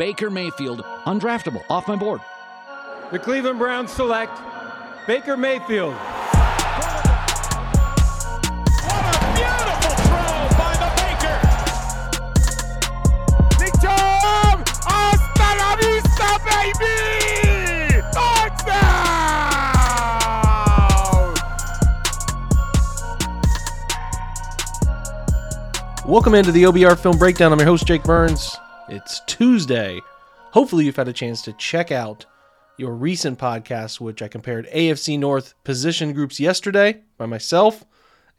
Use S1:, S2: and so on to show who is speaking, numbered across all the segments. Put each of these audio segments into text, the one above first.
S1: Baker Mayfield, undraftable, off my board.
S2: The Cleveland Browns select Baker Mayfield. What a beautiful throw by the Baker.
S3: Welcome into the OBR Film Breakdown. I'm your host, Jake Burns. It's Tuesday. Hopefully, you've had a chance to check out your recent podcast, which I compared AFC North position groups yesterday by myself.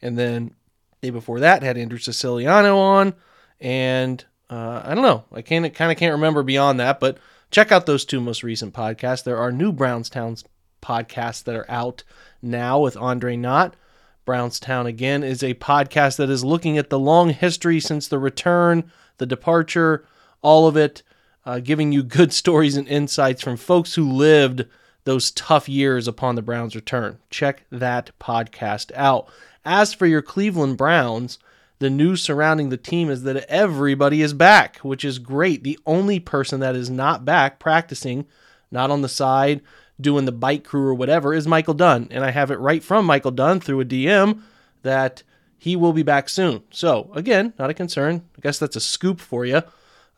S3: And then day before that, had Andrew Siciliano on. And uh, I don't know. I can't kind of can't remember beyond that, but check out those two most recent podcasts. There are new Brownstown's podcasts that are out now with Andre Knott. Brownstown again is a podcast that is looking at the long history since the return, the departure, all of it, uh, giving you good stories and insights from folks who lived those tough years upon the Browns' return. Check that podcast out. As for your Cleveland Browns, the news surrounding the team is that everybody is back, which is great. The only person that is not back practicing, not on the side, doing the bike crew or whatever, is Michael Dunn. And I have it right from Michael Dunn through a DM that he will be back soon. So, again, not a concern. I guess that's a scoop for you,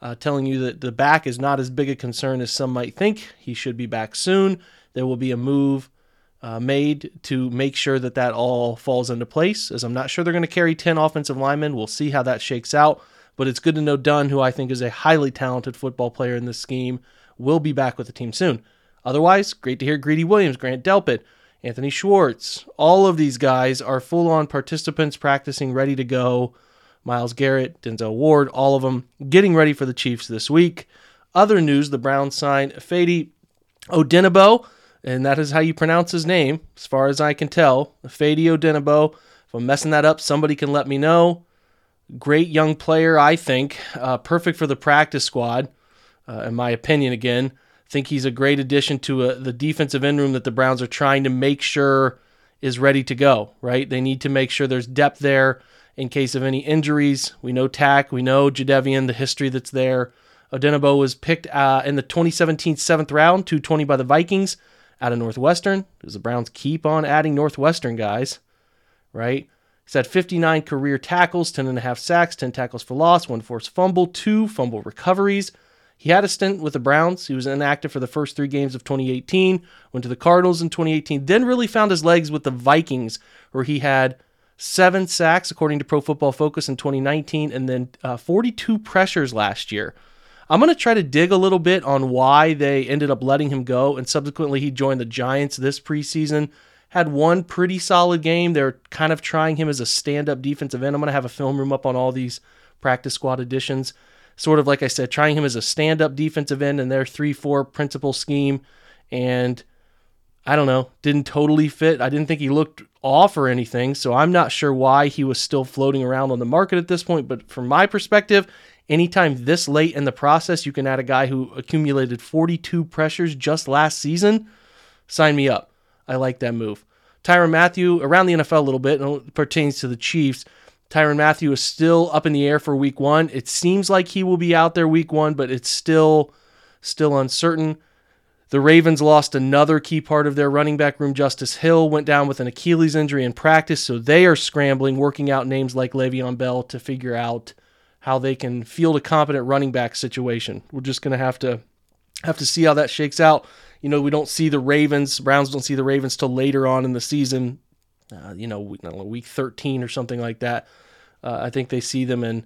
S3: uh, telling you that the back is not as big a concern as some might think. He should be back soon. There will be a move uh, made to make sure that that all falls into place, as I'm not sure they're going to carry 10 offensive linemen. We'll see how that shakes out. But it's good to know Dunn, who I think is a highly talented football player in this scheme, will be back with the team soon. Otherwise, great to hear Greedy Williams, Grant Delpit, Anthony Schwartz. All of these guys are full on participants practicing, ready to go. Myles Garrett, Denzel Ward, all of them getting ready for the Chiefs this week. Other news the Browns signed Fadi Odenigbo, and that is how you pronounce his name, as far as I can tell. Fadi Odenigbo. If I'm messing that up, somebody can let me know. Great young player, I think. Uh, perfect for the practice squad, uh, in my opinion, again think he's a great addition to a, uh, the defensive end room that the Browns are trying to make sure is ready to go, right? They need to make sure there's depth there in case of any injuries. We know Takk, we know Jadeveon, the history that's there. Odenigbo was picked uh, in the 2017 seventh round, 220 by the Vikings out of Northwestern, because the Browns keep on adding Northwestern guys, right? He's had 59 career tackles, 10 and a half sacks, 10 tackles for loss, one forced fumble, two fumble recoveries, he had a stint with the Browns. He was inactive for the first three games of 2018, went to the Cardinals in 2018, then really found his legs with the Vikings, where he had seven sacks, according to Pro Football Focus, in 2019, and then uh, 42 pressures last year. I'm going to try to dig a little bit on why they ended up letting him go, and subsequently he joined the Giants this preseason. Had one pretty solid game. They're kind of trying him as a stand up defensive end. I'm going to have a film room up on all these practice squad additions sort of like I said, trying him as a stand up defensive end in their 3 4 principal scheme. And I don't know, didn't totally fit. I didn't think he looked off or anything. So I'm not sure why he was still floating around on the market at this point. But from my perspective, anytime this late in the process, you can add a guy who accumulated 42 pressures just last season, sign me up. I like that move. Tyrann Mathieu, around the NFL a little bit, and pertains to the Chiefs. Tyrann Mathieu is still up in the air for week one. It seems like he will be out there week one, but it's still still uncertain. The Ravens lost another key part of their running back room. Justice Hill went down with an Achilles injury in practice, so they are scrambling, working out names like Le'Veon Bell to figure out how they can field a competent running back situation. We're just going to have to have to see how that shakes out. You know, we don't see the Ravens, Browns don't see the Ravens till later on in the season. Uh, you know, week 13 or something like that. Uh, I think they see them in,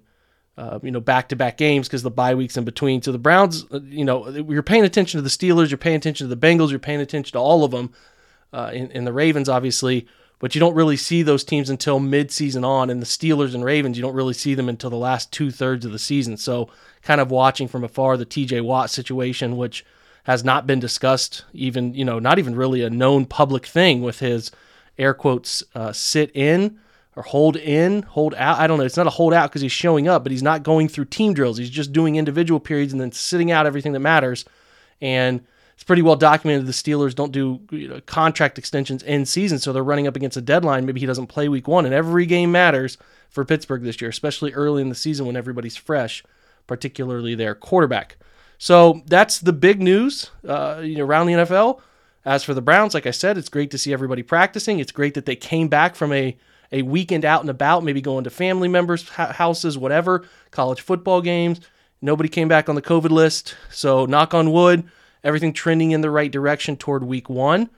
S3: uh, you know, back to back games because the bye weeks in between. So the Browns, uh, you know, you're paying attention to the Steelers, you're paying attention to the Bengals, you're paying attention to all of them, uh, the Ravens, obviously. But you don't really see those teams until mid-season on, and the Steelers and Ravens, you don't really see them until the last two thirds of the season. So, kind of watching from afar the T.J. Watt situation, which has not been discussed, even you know, not even really a known public thing with his air quotes uh, sit in or hold in, hold out. I don't know. It's not a hold out because he's showing up, but he's not going through team drills. He's just doing individual periods and then sitting out everything that matters. And it's pretty well documented the Steelers don't do you know, contract extensions in season, so they're running up against a deadline. Maybe he doesn't play week one, and every game matters for Pittsburgh this year, especially early in the season when everybody's fresh, particularly their quarterback. So that's the big news uh, you know, around the NFL. As for the Browns, like I said, it's great to see everybody practicing. It's great that they came back from a a weekend out and about, maybe going to family members' houses, whatever, college football games. Nobody came back on the COVID list. So, knock on wood, everything trending in the right direction toward week one.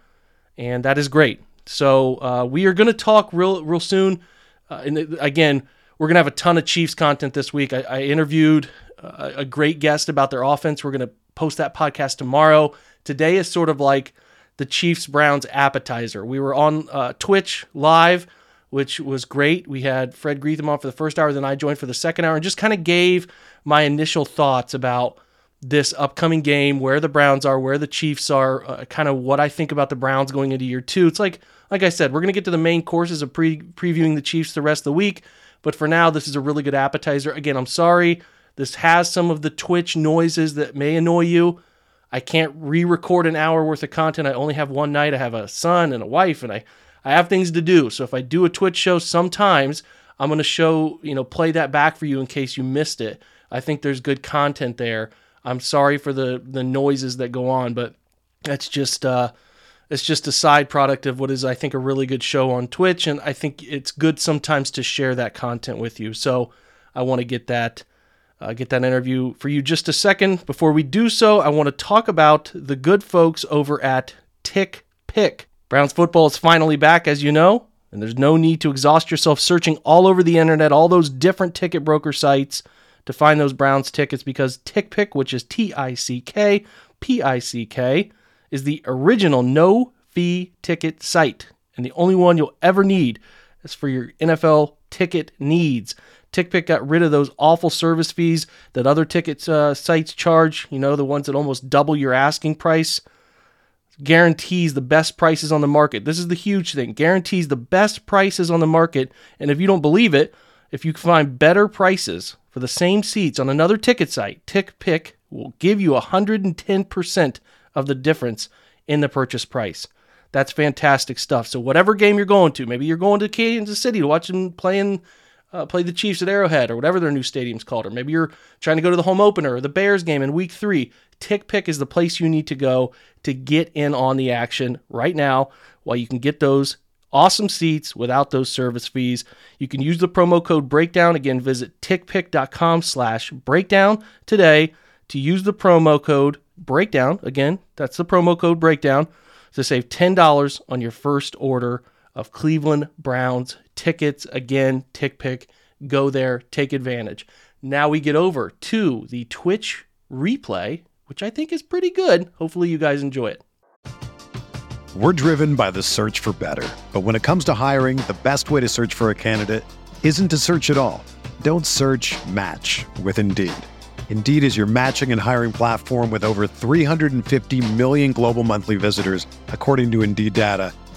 S3: And that is great. So, uh, we are going to talk real, real soon. Uh, and again, we're going to have a ton of Chiefs content this week. I, I interviewed uh, a great guest about their offense. We're going to post that podcast tomorrow. Today is sort of like the Chiefs Browns appetizer. We were on uh, Twitch live which was great. We had Fred Greetham on for the first hour, then I joined for the second hour and just kind of gave my initial thoughts about this upcoming game, where the Browns are, where the Chiefs are, uh, kind of what I think about the Browns going into year two. It's like, like I said, we're going to get to the main courses of pre- previewing the Chiefs the rest of the week, but for now, this is a really good appetizer. Again, I'm sorry. This has some of the Twitch noises that may annoy you. I can't re record an hour worth of content. I only have one night. I have a son and a wife, and I I have things to do. So if I do a Twitch show sometimes, I'm going to show, you know, play that back for you in case you missed it. I think there's good content there. I'm sorry for the the noises that go on, but that's just uh it's just a side product of what is I think a really good show on Twitch and I think it's good sometimes to share that content with you. So I want to get that uh, get that interview for you just a second. Before we do so, I want to talk about the good folks over at Tick Pick. Browns football is finally back, as you know, and there's no need to exhaust yourself searching all over the internet, all those different ticket broker sites to find those Browns tickets because TickPick, which is T I C K P I C K, is the original no fee ticket site and the only one you'll ever need is for your NFL ticket needs. TickPick got rid of those awful service fees that other ticket uh, sites charge, you know, the ones that almost double your asking price guarantees the best prices on the market. This is the huge thing. Guarantees the best prices on the market. And if you don't believe it, if you find better prices for the same seats on another ticket site, TickPick will give you 110% of the difference in the purchase price. That's fantastic stuff. So whatever game you're going to, maybe you're going to Kansas City to watch them playing uh, play the Chiefs at Arrowhead or whatever their new stadium's called, or maybe you're trying to go to the home opener or the Bears game in week three. TickPick is the place you need to go to get in on the action right now while you can get those awesome seats without those service fees. You can use the promo code breakdown. Again, visit tickpick.com slash breakdown today to use the promo code breakdown. Again, that's the promo code breakdown to save $10 on your first order of Cleveland Browns tickets. Again, TickPick, go there, take advantage. Now we get over to the Twitch replay, which I think is pretty good. Hopefully, you guys enjoy it.
S4: We're driven by the search for better. But when it comes to hiring, the best way to search for a candidate isn't to search at all. Don't search match with Indeed. Indeed is your matching and hiring platform with over 350 million global monthly visitors, according to Indeed data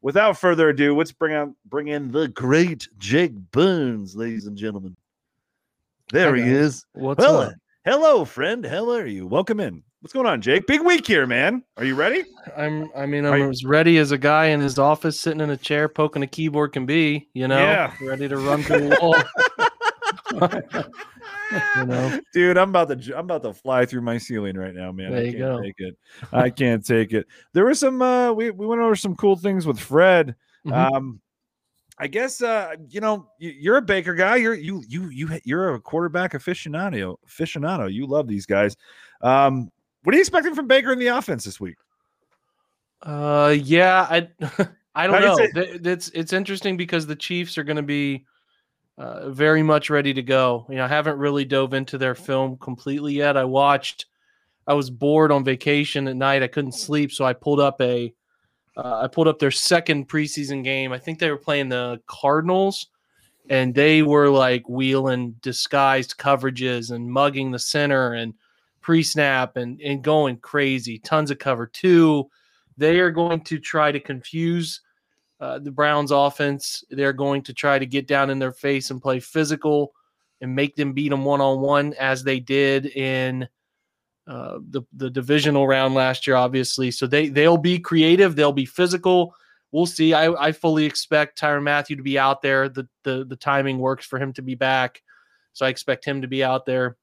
S5: Without further ado, let's bring out bring in the great Jake Burns, ladies and gentlemen. There
S3: Hi,
S5: he
S3: guys.
S5: is.
S3: What's
S5: Well,
S3: up?
S5: hello, friend. How are you? Welcome in. What's going on, Jake? Big week here, man. Are you ready?
S3: I'm I mean I'm
S5: you-
S3: as ready as a guy in his office sitting in a chair poking a keyboard can be, you know,
S5: Yeah.
S3: ready to run through the wall. you know.
S5: Dude, I'm about to I'm about to fly through my ceiling right now, man.
S3: There
S5: I can't
S3: go.
S5: take it. I can't take it. There were some uh we, we went over some cool things with Fred.
S3: Mhm.
S5: Um I guess uh you know you, you're a Baker guy. You're you you you you're a quarterback aficionado. Aficionado. You love these guys. Um what are you expecting from Baker in the offense this week?
S3: Uh, yeah, I I don't know.
S5: say-
S3: It's it's interesting because the Chiefs are going to be uh, very much ready to go. You know, I haven't really dove into their film completely yet. I watched. I was bored on vacation at night. I couldn't sleep, so I pulled up a. Uh, I pulled up their second preseason game. I think they were playing the Cardinals, and they were like wheeling disguised coverages and mugging the center and pre-snap and and going crazy. Tons of cover two. They are going to try to confuse uh, the Browns offense. They're going to try to get down in their face and play physical and make them beat them one on one as they did in uh, the the divisional round last year, obviously. So they they'll be creative. They'll be physical. We'll see. I, I fully expect Tyrann Mathieu to be out there. The, the the timing works for him to be back, so I expect him to be out there.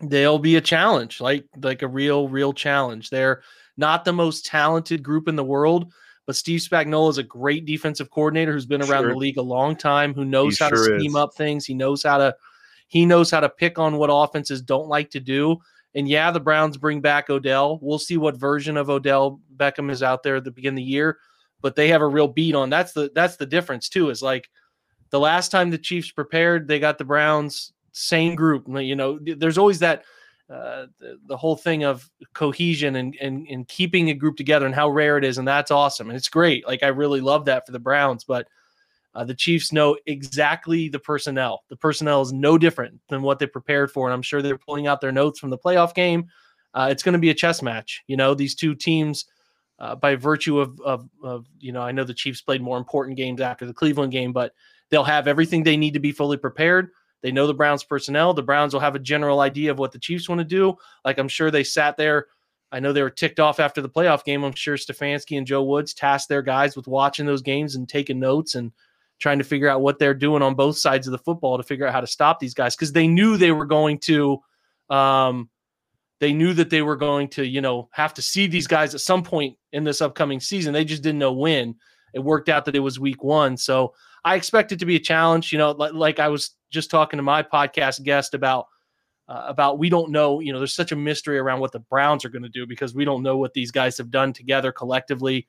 S3: They'll be a challenge, like like a real real challenge. They're not the most talented group in the world, but Steve Spagnuolo is a great defensive coordinator who's been around
S5: Sure.
S3: the league a long time, who knows
S5: He
S3: how
S5: sure
S3: to scheme
S5: is.
S3: up things. He knows how to he knows how to pick on what offenses don't like to do. And yeah, the Browns bring back Odell. We'll see what version of Odell Beckham is out there at the beginning of the year, but they have a real beat on. That's the that's the difference too. Is like the last time the Chiefs prepared, they got the Browns same group. You know, there's always that uh, the, the whole thing of cohesion and, and and keeping a group together and how rare it is, and that's awesome and it's great. Like I really love that for the Browns, but uh, the Chiefs know exactly the personnel. The personnel is no different than what they prepared for, and I'm sure they're pulling out their notes from the playoff game. Uh, it's going to be a chess match. You know, these two teams, uh, by virtue of, of of you know, I know the Chiefs played more important games after the Cleveland game, but they'll have everything they need to be fully prepared. They know the Browns personnel. The Browns will have a general idea of what the Chiefs want to do. Like I'm sure they sat there. I know they were ticked off after the playoff game. I'm sure Stefanski and Joe Woods tasked their guys with watching those games and taking notes and trying to figure out what they're doing on both sides of the football to figure out how to stop these guys because they knew they were going to um, they knew that they were going to you know have to see these guys at some point in this upcoming season they just didn't know when it worked out that it was week one so i expect it to be a challenge you know like, like i was just talking to my podcast guest about uh, about we don't know you know there's such a mystery around what the browns are going to do because we don't know what these guys have done together collectively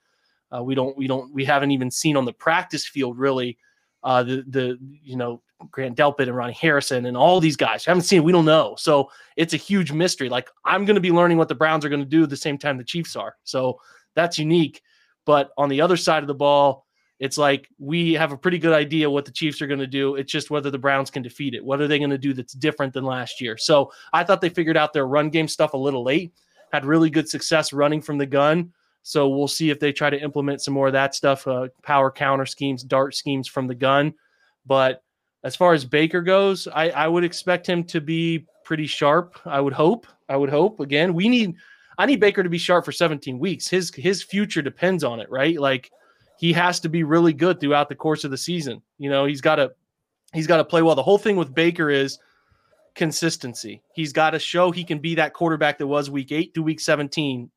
S3: uh, we don't we don't we haven't even seen on the practice field really uh, the the you know Grant Delpit and Ronnie Harrison and all these guys. Haven't seen. We don't know. So it's a huge mystery. Like I'm going to be learning what the Browns are going to do the same time the Chiefs are. So that's unique. But on the other side of the ball, it's like we have a pretty good idea what the Chiefs are going to do. It's just whether the Browns can defeat it. What are they going to do that's different than last year? So I thought they figured out their run game stuff a little late. Had really good success running from the gun. So we'll see if they try to implement some more of that stuff, uh, power counter schemes, dart schemes from the gun. But as far as Baker goes, I, I would expect him to be pretty sharp. I would hope. I would hope. Again, we need I need Baker to be sharp for 17 weeks. His his future depends on it, right? Like he has to be really good throughout the course of the season. You know, he's got to he's got to play well. The whole thing with Baker is consistency. He's got to show he can be that quarterback that was week 8 to week 17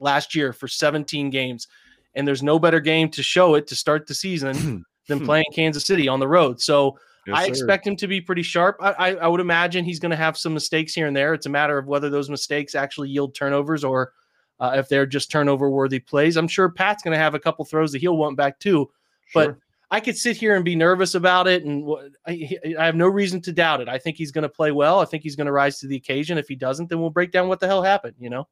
S3: last year for 17 games. And there's no better game to show it to start the season than hmm. playing Kansas City on the road. So I expect him to be pretty sharp. I, I, I would imagine he's going to have some mistakes here and there. It's a matter of whether those mistakes actually yield turnovers or uh, if they're just turnover worthy plays. I'm sure Pat's going to have a couple throws that he'll want back too. But I could sit here and be nervous about it, and I, I have no reason to doubt it. I think he's going to play well. I think he's going to rise to the occasion. If he doesn't, then we'll break down what the hell happened. You know.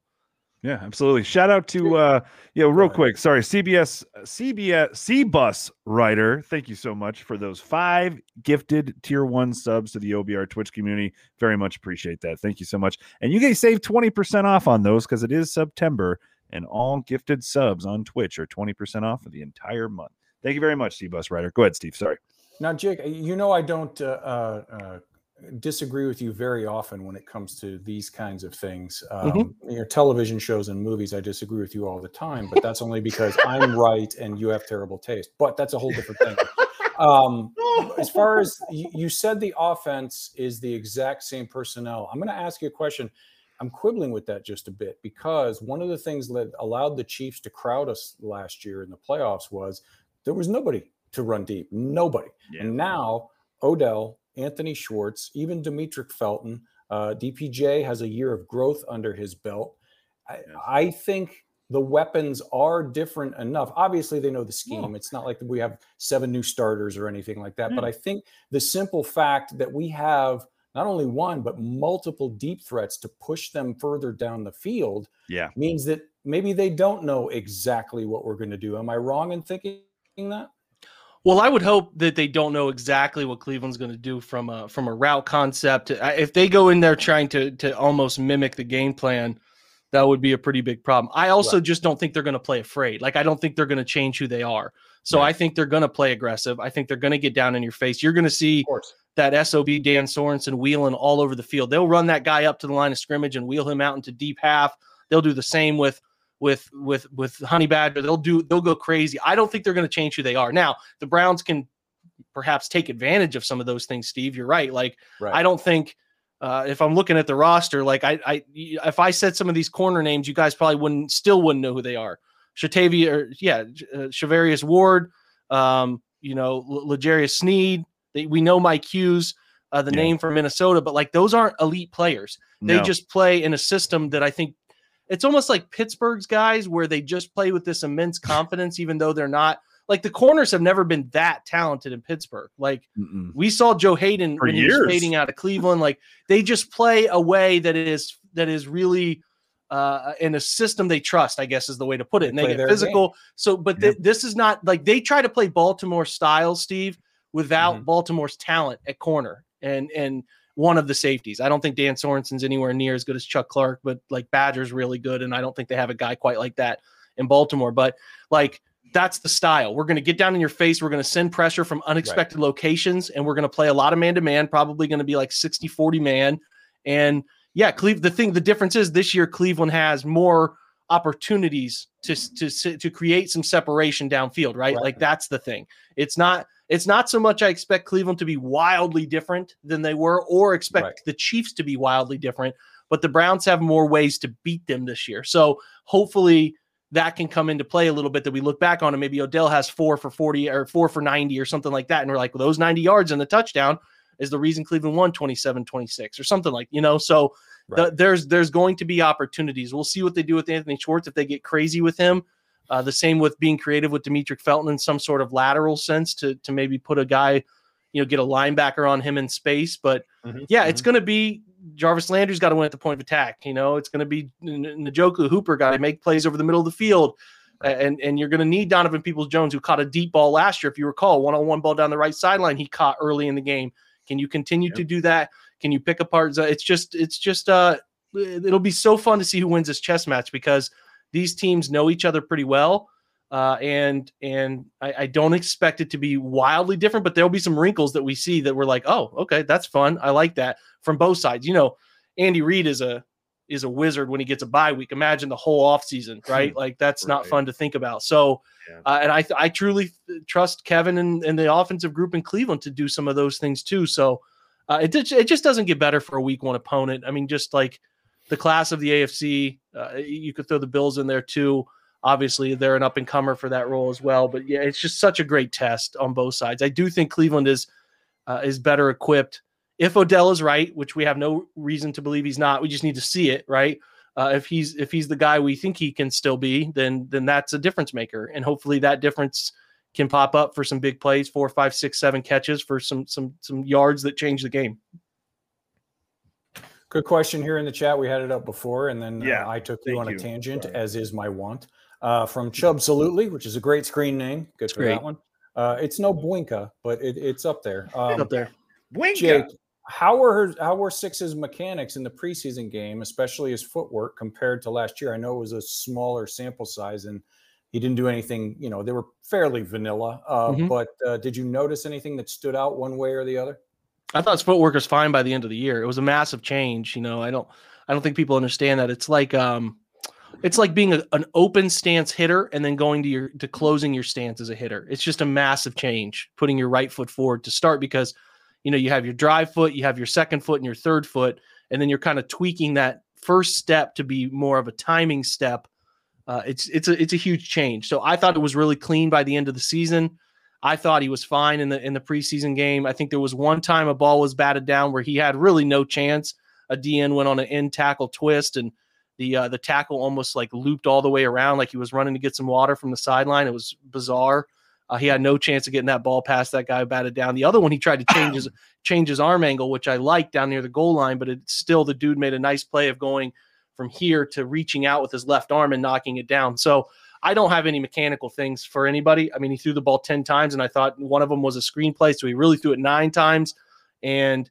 S5: Yeah, absolutely. Shout out to uh yeah, real quick. Sorry, CBS CBS CBus writer. Thank you so much for those five gifted tier one subs to the OBR Twitch community. Very much appreciate that. Thank you so much. And you guys save 20% off on those because it is September and all gifted subs on Twitch are 20% off for the entire month. Thank you very much, CBus writer. Go ahead, Steve. Sorry.
S6: Now, Jake, you know I don't uh, uh, uh, disagree with you very often when it comes to these kinds of things. Um, Your television shows and movies, I disagree with you all the time, but that's only because I'm right and you have terrible taste. But that's a whole different thing. Um, as far as you, you said, the offense is the exact same personnel. I'm going to ask you a question. I'm quibbling with that just a bit because one of the things that allowed the Chiefs to crowd us last year in the playoffs was there was nobody to run deep, nobody. And now Odell, Anthony Schwartz, even Demetric Felton, uh, DPJ has a year of growth under his belt. I, I think the weapons are different enough. Obviously, they know the scheme. It's not like we have seven new starters or anything like that. But I think the simple fact that we have not only one, but multiple deep threats to push them further down the field
S5: Yeah.
S6: means that maybe they don't know exactly what we're going to do. Am I wrong in thinking that?
S3: Well, I would hope that they don't know exactly what Cleveland's going to do from a from a route concept. If they go in there trying to to almost mimic the game plan, that would be a pretty big problem. I also just don't think they're going to play afraid. Like I don't think they're going to change who they are. So I think they're going to play aggressive. I think they're going to get down in your face. You're going to see that SOB Dan Sorensen wheeling all over the field. They'll run that guy up to the line of scrimmage and wheel him out into deep half. They'll do the same with with with with Honey Badger. They'll do they'll go crazy. I don't think they're going to change who they are. Now, the Browns can perhaps take advantage of some of those things, Steve. You're right. Like
S6: Right.
S3: I don't think uh, if I'm looking at the roster, like I, I, if I said some of these corner names, you guys probably wouldn't, still wouldn't know who they are. Shatavia, or yeah, uh, Charvarius Ward, um, you know, L'Jarius Sneed. They, we know Mike Hughes, uh, the
S5: Yeah.
S3: name from Minnesota, but like those aren't elite players. They
S5: No.
S3: just play in a system that I think it's almost like Pittsburgh's guys, where they just play with this immense confidence, even though they're not. Like the corners have never been that talented in Pittsburgh. Like
S5: Mm-mm.
S3: we saw Joe Haden
S5: For
S3: when he was fading out of Cleveland. Like they just play a way that is that is really uh, in a system they trust. I guess is the way to put it. And
S6: They
S3: they get physical. So, but
S5: Yeah.
S3: thi- this is not like they try to play Baltimore style, Steve, without
S6: Mhm.
S3: Baltimore's talent at corner and and one of the safeties. I don't think Dan Sorensen's anywhere near as good as Chuck Clark, but like Badger's really good, and I don't think they have a guy quite like that in Baltimore. But like that's the style. We're going to get down in your face. We're going to send pressure from unexpected locations, and we're going to play a lot of man to man, probably going to be like 60 40 man. And yeah, Cleve, the thing, the difference is this year Cleveland has more opportunities to, to, to, create some separation downfield, right?
S6: Right.
S3: Like that's the thing. It's not, it's not so much I expect Cleveland to be wildly different than they were or expect
S6: Right.
S3: the Chiefs to be wildly different, but the Browns have more ways to beat them this year. So hopefully that can come into play a little bit that we look back on and maybe Odell has four for 40 or four for 90 or something like that. And we're like, well, those 90 yards and the touchdown is the reason Cleveland won 27 26 or something like, you know, so the- there's, there's going to be opportunities. We'll see what they do with Anthony Schwartz if they get crazy with him. Uh, the same with being creative with Demetric Felton in some sort of lateral sense to, to maybe put a guy, you know, get a linebacker on him in space. But
S6: Mhm,
S3: yeah, it's going to be Jarvis Landry's got to win at the point of attack. You know, it's going to be Njoku Hooper got to make plays over the middle of the field. And and you're going to need Donovan Peoples Jones, who caught a deep ball last year. If you recall, one on one ball down the right sideline, he caught early in the game. Can you continue to do that? Can you pick apart? Z- It's just it's just uh it'll be so fun to see who wins this chess match because these teams know each other pretty well. Uh, and and I, I don't expect it to be wildly different, but there'll be some wrinkles that we see that we're like, oh, okay, that's fun. I like that from both sides. You know, Andy Reid is a is a wizard when he gets a bye week. Imagine the whole offseason, right? Like that's not fun to think about. So,
S5: Yeah.
S3: uh, and I I truly trust Kevin and, and the offensive group in Cleveland to do some of those things too. So, uh, it it just doesn't get better for a week one opponent. I mean, just like the class of the AFC, uh, you could throw the Bills in there too. Obviously, they're an up and comer for that role as well. But yeah, it's just such a great test on both sides. I do think Cleveland is uh, is better equipped if Odell is right, which we have no reason to believe he's not. We just need to see it, right? Uh, if he's if he's the guy we think he can still be, then then that's a difference maker, and hopefully that difference can pop up for some big plays, four, five, six, seven catches for some some some yards that change the game.
S6: Good question here in the chat. We had it up before, and then uh,
S5: Yeah,
S6: I took you
S5: thank
S6: on a tangent,
S5: Sorry.
S6: as is my want. Uh, from Chubb Salutely, which is a great screen name. Good for
S3: great.
S6: that one. Uh, it's no Boinka, but it, it's up there. Um,
S3: up there.
S5: Winka.
S6: Jake, how were her, how were Six's mechanics in the preseason game, especially his footwork compared to last year? I know it was a smaller sample size and he didn't do anything. You know, they were fairly vanilla. Uh,
S3: Mhm.
S6: But uh, did you notice anything that stood out one way or the other?
S3: I thought his footwork was fine by the end of the year. It was a massive change. You know, I don't I don't think people understand that. It's like um it's like being a, an open stance hitter and then going to your to closing your stance as a hitter. It's just a massive change, putting your right foot forward to start because you know you have your drive foot, you have your second foot and your third foot, and then you're kind of tweaking that first step to be more of a timing step. Uh, it's it's a it's a huge change. So I thought it was really clean by the end of the season. I thought he was fine in the in the preseason game. I think there was one time a ball was batted down where he had really no chance. A DN went on an end tackle twist and The uh, the tackle almost like looped all the way around, like he was running to get some water from the sideline. It was bizarre. Uh, he had no chance of getting that ball past that guy batted down. The other one, he tried to change his change his arm angle, which I liked down near the goal line, but it's still the dude made a nice play of going from here to reaching out with his left arm and knocking it down. So I don't have any mechanical things for anybody. I mean, he threw the ball 10 times and I thought one of them was a screenplay. So he really threw it nine times. And,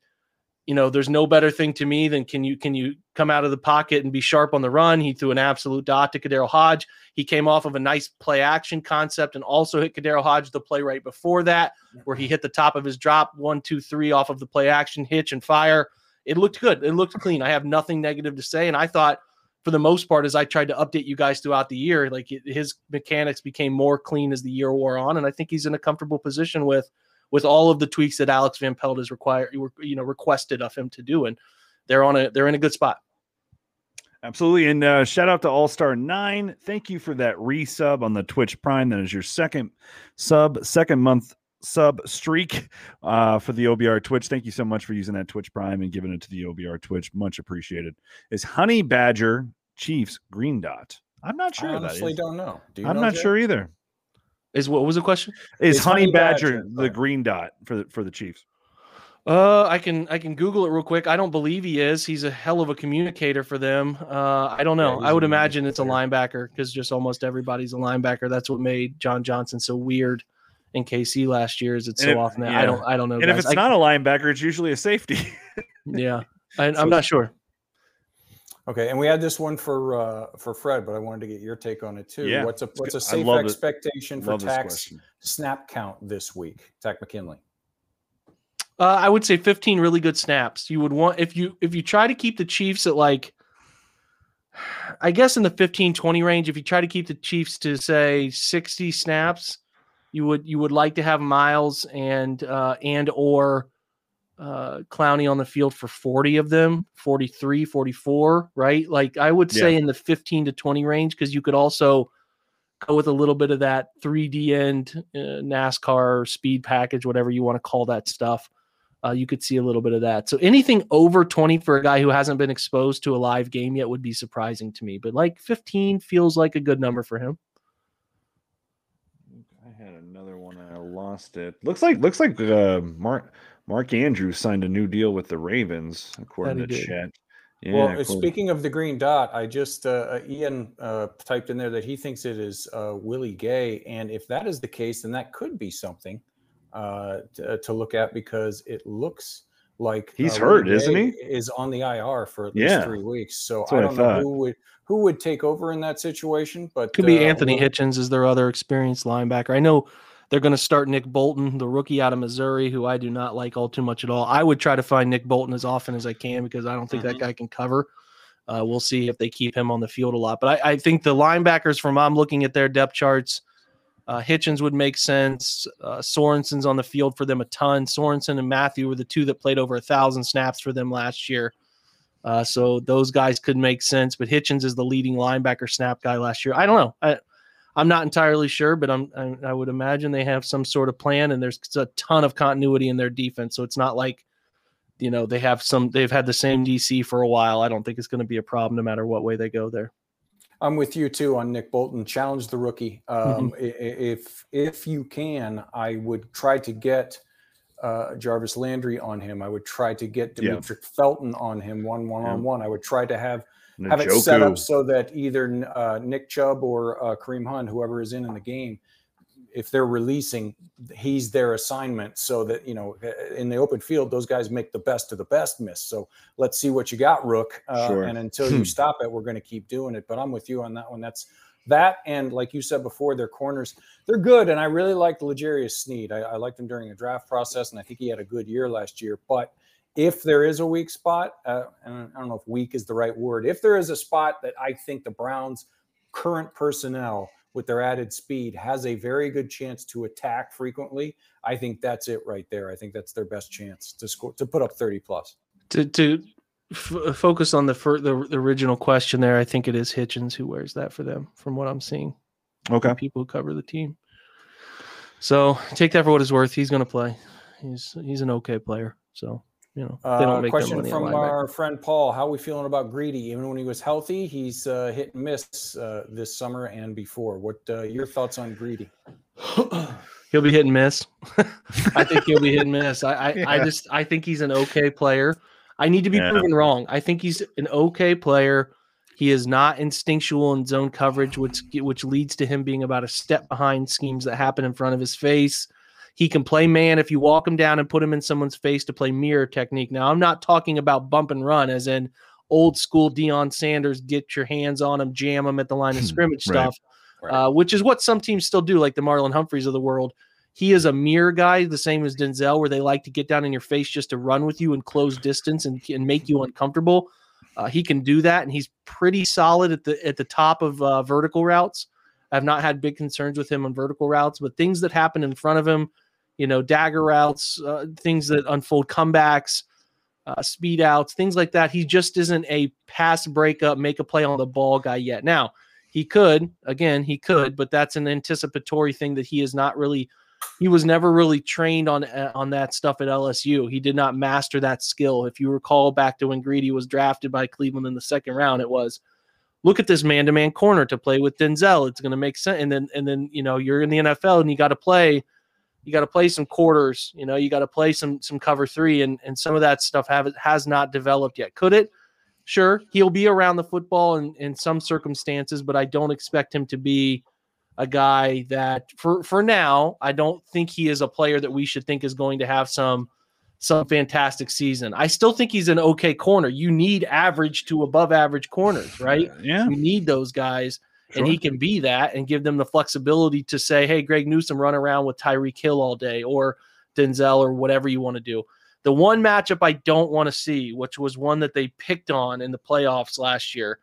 S3: you know, there's no better thing to me than can you can you come out of the pocket and be sharp on the run? He threw an absolute dot to KhaDarel Hodge. He came off of a nice play action concept and also hit KhaDarel Hodge the play right before that, where he mm-hmm. hit the top of his drop one, two, three off of the play action hitch and fire. It looked good. It looked clean. I have nothing negative to say. And I thought for the most part, as I tried to update you guys throughout the year, like his mechanics became more clean as the year wore on, and I think he's in a comfortable position with with all of the tweaks that Alex Van Pelt has required, you know, requested of him to do, and they're on a they're in a good spot.
S5: Absolutely, and uh, shout out to All Star Nine. Thank you for that resub on the Twitch Prime. That is your second sub, second month sub streak uh, for the OBR Twitch. Thank you so much for using that Twitch Prime and giving it to the OBR Twitch. Much appreciated. Is Honey Badger Chiefs Green Dot? I'm not sure.
S6: I honestly don't know. Do
S5: I'm
S6: know,
S5: not
S6: Jay?
S5: sure either.
S3: Is what was the question?
S5: Is
S6: It's
S5: Honey,
S6: Honey
S5: Badger,
S6: Badger,
S5: the green dot for the, for the Chiefs?
S3: Uh, I can I can Google it real quick. I don't believe he is. He's a hell of a communicator for them. Uh, I don't know.
S6: he's
S3: I would imagine it's a linebacker because just almost everybody's a linebacker. That's what made John Johnson so weird in KC last year. Is it's
S5: And
S3: so
S5: if-
S3: often that
S5: yeah.
S3: I don't I don't know.
S5: And if it's
S3: I-
S5: not a linebacker, it's usually a safety.
S3: yeah, I,
S5: So-
S3: I'm not sure.
S6: Okay, and we had this one for uh, for Fred, but I wanted to get your take on it too.
S5: Yeah,
S6: what's a what's a safe expectation for
S5: Takk's
S6: snap count this week? Takk McKinley.
S3: Uh, I would say 15 really good snaps. You would want if you if you try to keep the Chiefs at like I guess in the 15 20 range if you try to keep the Chiefs to say 60 snaps, you would you would like to have Myles and uh and or uh Clowney on the field for 40 of them, 43, 44, right? Like I would say in the 15 to 20 range cuz you could also go with a little bit of that 3D end uh, NASCAR speed package, whatever you want to call that stuff. Uh, you could see a little bit of that. So anything over 20 for a guy who hasn't been exposed to a live game yet would be surprising to me. But like 15 feels like a good number for him.
S5: I had another one. I lost it. Looks like looks like uh, Mark Mark Andrews signed a new deal with the Ravens, according to
S3: did.
S5: Chet. Yeah,
S6: well, uh,
S5: according-
S6: speaking of the green dot, I just uh, uh, Ian uh, typed in there that he thinks it is uh, Willie Gay, and if that is the case, then that could be something uh, to, to look at because it looks like
S5: He's
S6: uh,
S5: hurt,
S6: Willie
S5: isn't he?
S6: Is on the IR for at least
S5: Yeah.
S6: three weeks. So
S5: That's
S6: I don't know who would who would take over in that situation, but
S3: Could be
S6: uh,
S3: Anthony
S6: we'll-
S3: Hitchens is their other experienced linebacker. I know they're going to start Nick Bolton, the rookie out of Missouri, who I do not like all too much at all. I would try to find Nick Bolton as often as I can because I don't think that guy can cover. Uh, we'll see if they keep him on the field a lot. But I, I think the linebackers, from I'm looking at their depth charts, uh, Hitchens would make sense. Uh, Sorensen's on the field for them a ton. Sorensen and Mathieu were the two that played over a thousand snaps for them last year. Uh, so those guys could make sense. But Hitchens is the leading linebacker snap guy last year. I don't know. I, I'm not entirely sure, but I'm, I, I would imagine they have some sort of plan, and there's a ton of continuity in their defense. So it's not like, you know, they have some. They've had the same DC for a while. I don't think it's going to be a problem no matter what way they go there.
S6: I'm with you too on Nick Bolton. Challenge the rookie. Um, i- If if you can, I would try to get uh, Jarvis Landry on him. I would try to get
S5: Yeah.
S6: Demetric Felton on him one one on one. I would try to have have it set up so that either uh, Nick Chubb or uh, Kareem Hunt, whoever is in in the game, if they're releasing, he's their assignment. So that you know, uh, in the open field, those guys make the best of the best miss. So let's see what you got, Rook. Uh,
S5: Sure.
S6: And until
S5: Hmm.
S6: you stop it, we're going to keep doing it. But I'm with you on that one. That's that, and like you said before, their corners they're good, and I really liked L'Jarius Sneed. I, I liked him during the draft process, and I think he had a good year last year. But if there is a weak spot, uh, and I don't know if weak is the right word. If there is a spot that I think the Browns' current personnel with their added speed has a very good chance to attack frequently, I think that's it right there. I think that's their best chance to score to put up 30 plus.
S3: To to f- focus on the, fir- the the original question there, I think it is Hitchens who wears that for them, from what I'm seeing.
S5: Okay.
S3: people who cover the team. So take that for what it's worth. He's going to play. He's he's an okay player. So you know they don't
S6: Uh,
S3: make their
S6: question
S3: money
S6: from our friend Paul: How are we feeling about Greedy? Even when he was healthy, he's uh, hit and miss uh, this summer and before. What uh, your thoughts on Greedy?
S3: he'll be hit and miss. I think he'll be hit and miss. I I, I just I think he's an okay player. I need to be
S5: Yeah.
S3: proven wrong. I think he's an okay player. He is not instinctual in zone coverage, which which leads to him being about a step behind schemes that happen in front of his face. He can play man if you walk him down and put him in someone's face to play mirror technique. Now, I'm not talking about bump and run, as in old school Deion Sanders, get your hands on him, jam him at the line of scrimmage
S5: Right.
S3: stuff, uh, which is what some teams still do, like the Marlon Humphreys of the world. He is a mirror guy, the same as Denzel, where they like to get down in your face just to run with you and close distance and, and make you uncomfortable. Uh, he can do that, and he's pretty solid at the at the top of uh, vertical routes. I've not had big concerns with him on vertical routes, but things that happen in front of him, you know, dagger routes, uh, things that unfold comebacks, uh, speed outs, things like that. He just isn't a pass breakup, make a play on the ball guy yet. Now, he could, again, he could, but that's an anticipatory thing that he is not really. He was never really trained on uh, on that stuff at LSU. He did not master that skill. If you recall back to when Greedy was drafted by Cleveland in the second round, it was look at this man-to-man corner to play with Denzel. It's going to make sense. And then and then you know you're in the NFL and you got to play you got to play some quarters, you know, you got to play some some cover 3 and and some of that stuff have has not developed yet. Could it? Sure, he'll be around the football in in some circumstances, but I don't expect him to be a guy that for for now, I don't think he is a player that we should think is going to have some some fantastic season. I still think he's an okay corner. You need average to above average corners, right?
S5: Yeah.
S3: You need those guys, and he can be that and give them the flexibility to say, "Hey, Greg Newsome, run around with Tyreek Hill all day, or Denzel, or whatever you want to do." The one matchup I don't want to see, which was one that they picked on in the playoffs last year,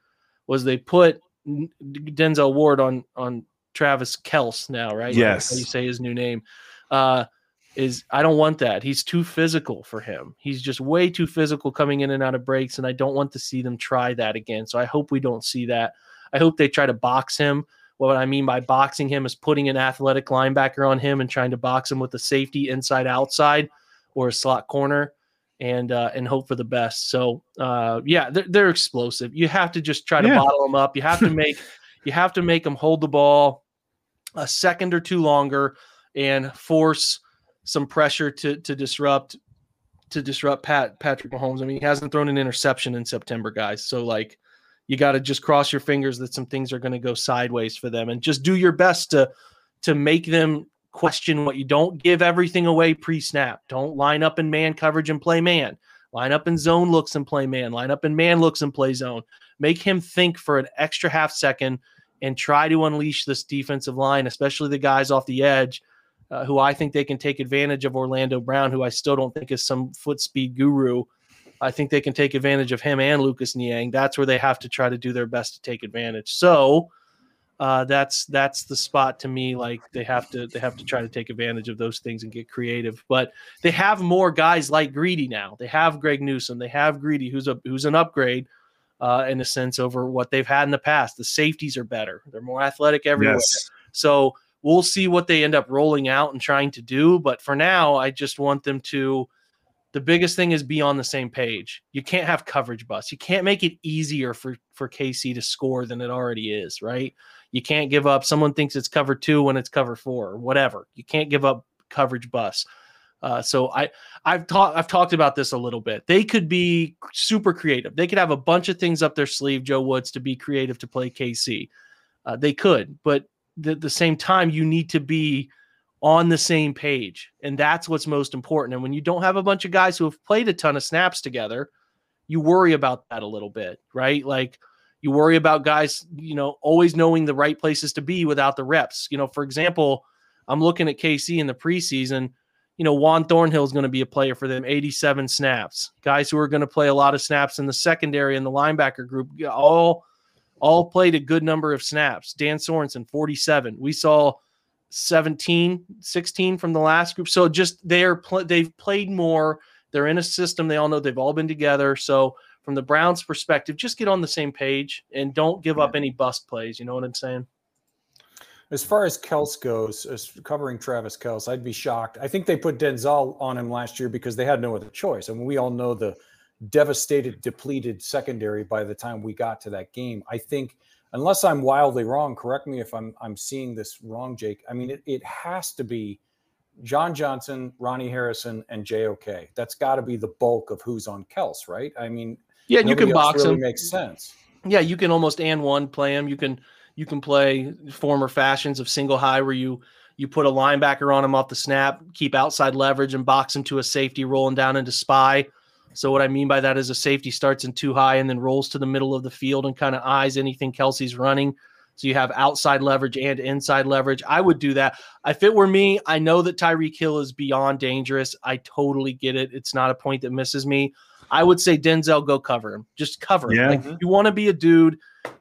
S3: was they put Denzel Ward on on Travis Kelce now, right?
S5: Yes.
S3: How you say his new name. Uh, is I don't want that. He's too physical for him. He's just way too physical coming in and out of breaks, and I don't want to see them try that again. So I hope we don't see that. I hope they try to box him. What I mean by boxing him is putting an athletic linebacker on him and trying to box him with a safety inside outside or a slot corner and uh, and hope for the best. So uh, yeah, they're, they're explosive. You have to just try to
S5: Yeah.
S3: bottle them up. You have to make you have to make them hold the ball a second or two longer and force some pressure to to disrupt to disrupt Pat Patrick Mahomes. I mean, he hasn't thrown an interception in September, guys. So like you got to just cross your fingers that some things are going to go sideways for them and just do your best to to make them question what you don't give everything away pre-snap. Don't line up in man coverage and play man. Line up in zone looks and play man. Line up in man looks and play zone. Make him think for an extra half second and try to unleash this defensive line, especially the guys off the edge, uh, who I think they can take advantage of Orlando Brown, who I still don't think is some foot speed guru. I think they can take advantage of him and Lucas Niang. That's where they have to try to do their best to take advantage. So uh, that's that's the spot to me. Like they have to they have to try to take advantage of those things and get creative. But they have more guys like Greedy now. They have Greg Newsome. They have Greedy, who's a who's an upgrade uh, in a sense over what they've had in the past. The safeties are better. They're more athletic everywhere.
S5: Yes.
S3: So we'll see what they end up rolling out and trying to do. But for now, I just want them to. The biggest thing is be on the same page. You can't have coverage bust. You can't make it easier for for KC to score than it already is, right? You can't give up. Someone thinks it's cover two when it's cover four, or whatever. You can't give up coverage bust. Uh, so I I've talked I've talked about this a little bit. They could be super creative. They could have a bunch of things up their sleeve, Joe Woods, to be creative to play KC. Uh, they could, but at the same time, you need to be on the same page, and that's what's most important. And when you don't have a bunch of guys who have played a ton of snaps together, you worry about that a little bit, right? Like you worry about guys, you know, always knowing the right places to be without the reps. You know, for example, I'm looking at KC in the preseason. You know, Juan Thornhill is going to be a player for them, 87 snaps. Guys who are going to play a lot of snaps in the secondary and the linebacker group, all all played a good number of snaps. Dan Sorensen, 47. We saw 17, 16 from the last group. So just they're pl- they've played more. They're in a system. They all know they've all been together. So from the Browns' perspective, just get on the same page and don't give up any bust plays. You know what I'm saying?
S6: As far as Kelce goes, as covering Travis Kelce, I'd be shocked. I think they put Denzel on him last year because they had no other choice. I mean, we all know the devastated, depleted secondary by the time we got to that game. I think, unless I'm wildly wrong, correct me if I'm I'm seeing this wrong, Jake. I mean, it, it has to be John Johnson, Ronnie Harrison, and JOK. That's got to be the bulk of who's on Kelce, right? I mean,
S3: yeah, you can box
S6: really
S3: him.
S6: Makes sense.
S3: Yeah, you can almost and one play him. You can you can play former fashions of single high where you you put a linebacker on him off the snap, keep outside leverage, and box him to a safety rolling down into spy. So what I mean by that is a safety starts in too high and then rolls to the middle of the field and kind of eyes anything Kelce's running. So you have outside leverage and inside leverage. I would do that. If it were me, I know that Tyreek Hill is beyond dangerous. I totally get it. It's not a point that misses me. I would say Denzel, go cover him. Just cover him.
S5: Yeah.
S3: Like, if you want to be a dude,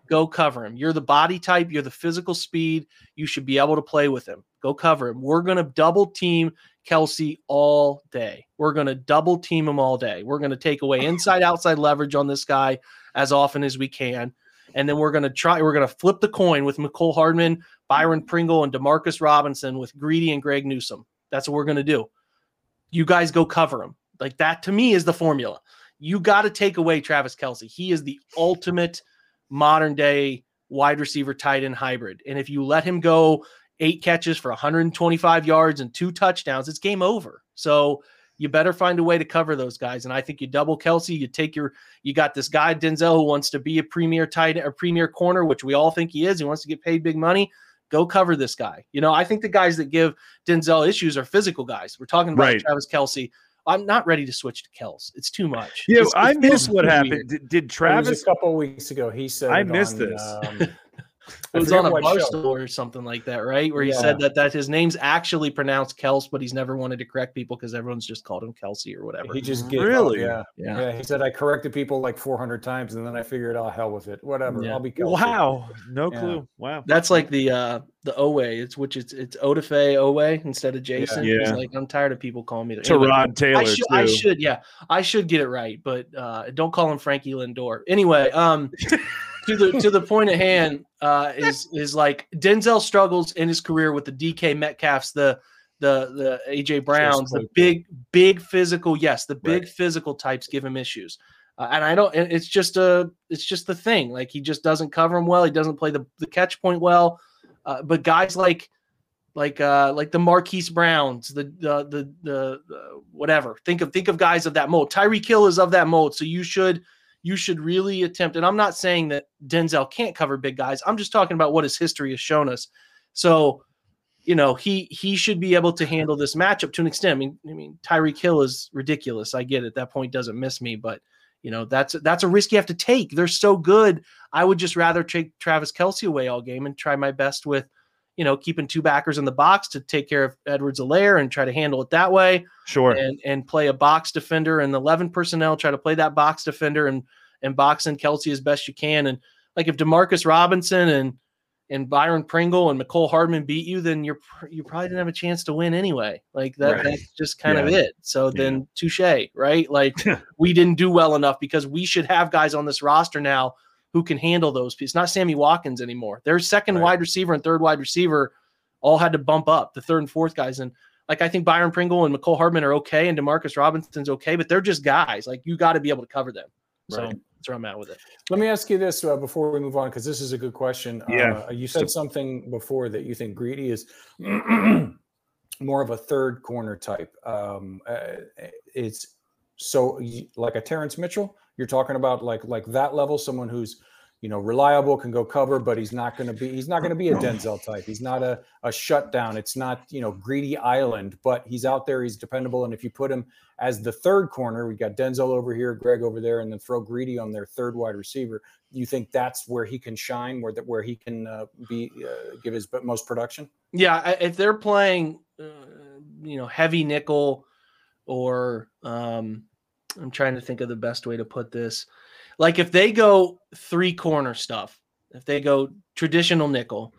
S3: go cover him. You're the body type, you're the physical speed. You should be able to play with him. Go cover him. We're going to double team Kelce all day. We're going to double team him all day. We're going to take away inside outside leverage on this guy as often as we can. And then we're going to try, we're going to flip the coin with Mecole Hardman, Byron Pringle, and Demarcus Robinson with Greedy and Greg Newsome. That's what we're going to do. You guys go cover him. Like that to me is the formula. You got to take away Travis Kelce. He is the ultimate modern day wide receiver tight end hybrid. And if you let him go eight catches for 125 yards and two touchdowns, it's game over. So you better find a way to cover those guys. And I think you double Kelce, you take your, you got this guy Denzel who wants to be a premier tight a premier corner, which we all think he is. He wants to get paid big money. Go cover this guy. You know, I think the guys that give Denzel issues are physical guys. We're talking about
S5: Right.
S3: Travis Kelce. I'm not ready to switch to Kels. It's too much.
S5: Yeah,
S3: It's-
S5: I
S3: it feels
S5: missed what
S3: too
S5: happened.
S3: weird.
S5: Did, did
S6: It was
S5: Travis?
S6: a couple weeks ago. He said
S5: I
S6: it
S5: missed
S6: on,
S5: this.
S6: um,
S3: It was on a
S6: what show.
S3: Barstool or something like that, right? Where he
S6: Yeah.
S3: said that that his name's actually pronounced Kels, but he's never wanted to correct people because everyone's just called him Kelsey or whatever.
S6: He just gave
S5: Really?
S6: Up, yeah.
S3: Yeah.
S6: yeah. He said I corrected people like 400 times, and then I figured, oh hell with it, whatever.
S3: Yeah.
S6: I'll be Kelsey.
S5: Wow, no
S6: Yeah.
S5: clue. Wow.
S3: That's like the uh the Oweh. It's which it's it's Odafe Oweh instead of Jayson. He's
S5: Yeah.
S3: like I'm tired of people calling me that. Anyway,
S5: Teron Taylor
S3: I should,
S5: too.
S3: I should, yeah, I should get it right, but uh, don't call him Frankie Lindor. Anyway, um, to the to the point at hand uh, is is like Denzel struggles in his career with the DK Metcalfs, the the the AJ Browns, the big big physical, yes, the big
S5: Right.
S3: physical types give him issues. Uh, and I don't. It's just a. It's just the thing. Like he just doesn't cover him well. He doesn't play the, the catch point well. Uh, but guys like, like, uh, like the Marquise Browns, the the the the, the whatever. Think of think of guys of that mold. Tyreek Hill is of that mold. So you should you should really attempt. And I'm not saying that Denzel can't cover big guys. I'm just talking about what his history has shown us. So, you know, he he should be able to handle this matchup to an extent. I mean, I mean, Tyreek Hill is ridiculous. I get it. That point doesn't miss me, but you know, that's that's a risk you have to take. They're so good. I would just rather take Travis Kelce away all game and try my best with, you know, keeping two backers in the box to take care of Edwards-Helaire and try to handle it that way.
S5: Sure.
S3: and and play a box defender and 11 personnel try to play that box defender and and box in Kelce as best you can. And like if Demarcus Robinson and and Byron Pringle and Mecole Hardman beat you then you're you probably didn't have a chance to win anyway. Like that
S5: Right.
S3: that's just kind of it. So then touche right? Like we didn't do well enough because we should have guys on this roster now who can handle those pieces not Sammy Watkins anymore their second
S6: Right.
S3: wide receiver and third wide receiver all had to bump up the third and fourth guys and like I think Byron Pringle and Mecole Hardman are okay, and Demarcus Robinson's okay, but they're just guys. Like you got to be able to cover them. So that's where I'm at with it.
S6: Let me ask you this uh, before we move on, because this is a good question.
S5: Yeah.
S6: Uh, you said something before that you think Greedy is more of a third corner type. Um, uh, it's so like a Terrance Mitchell. You're talking about like like that level, someone who's you know reliable, can go cover, but he's not going to be he's not going to be a Denzel type. He's not a a shutdown. It's not you know Greedy Island, but he's out there. He's dependable, and if you put him as the third corner, we got Denzel over here, Greg over there, and then throw Greedy on their third wide receiver. You think that's where he can shine, where that where he can uh, be uh, give his most production?
S3: Yeah, if they're playing, uh, you know, heavy nickel, or um, I'm trying to think of the best way to put this. Like if they go three corner stuff, if they go traditional nickel,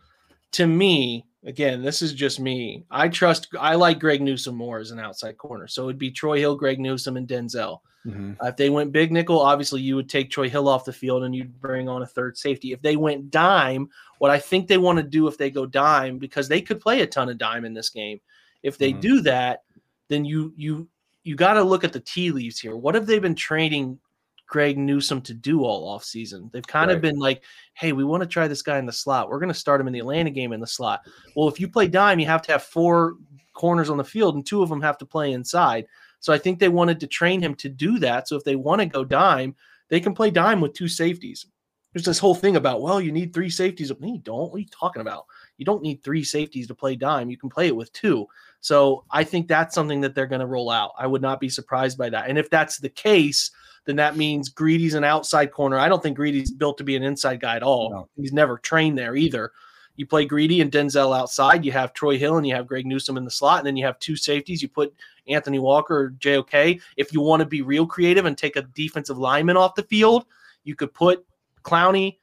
S3: to me, again, this is just me. I trust. I like Greg Newsome more as an outside corner, so it'd be Troy Hill, Greg Newsome, and Denzel.
S6: Mhm.
S3: Uh, if they went big nickel, obviously you would take Troy Hill off the field and you'd bring on a third safety. If they went dime, what I think they want to do if they go dime, because they could play a ton of dime in this game. If they
S6: Mhm.
S3: do that, then you you you got to look at the tea leaves here. What have they been training Greg Newsome to do all off season? They've kind of been like, hey, we want to try this guy in the slot. We're going to start him in the Atlanta game in the slot. Well, if you play dime, you have to have four corners on the field, and two of them have to play inside. So I think they wanted to train him to do that. So if they want to go dime, they can play dime with two safeties. There's this whole thing about, well, you need three safeties. No, you don't. What are you talking about? You don't need three safeties to play dime. You can play it with two. So I think that's something that they're going to roll out. I would not be surprised by that. And if that's the case, then that means Greedy's an outside corner. I don't think Greedy's built to be an inside guy at all.
S6: No.
S3: He's never trained there either. You play Greedy and Denzel outside. You have Troy Hill and you have Greg Newsome in the slot, and then you have two safeties. You put Anthony Walker or JOK. If you want to be real creative and take a defensive lineman off the field, you could put Clowney.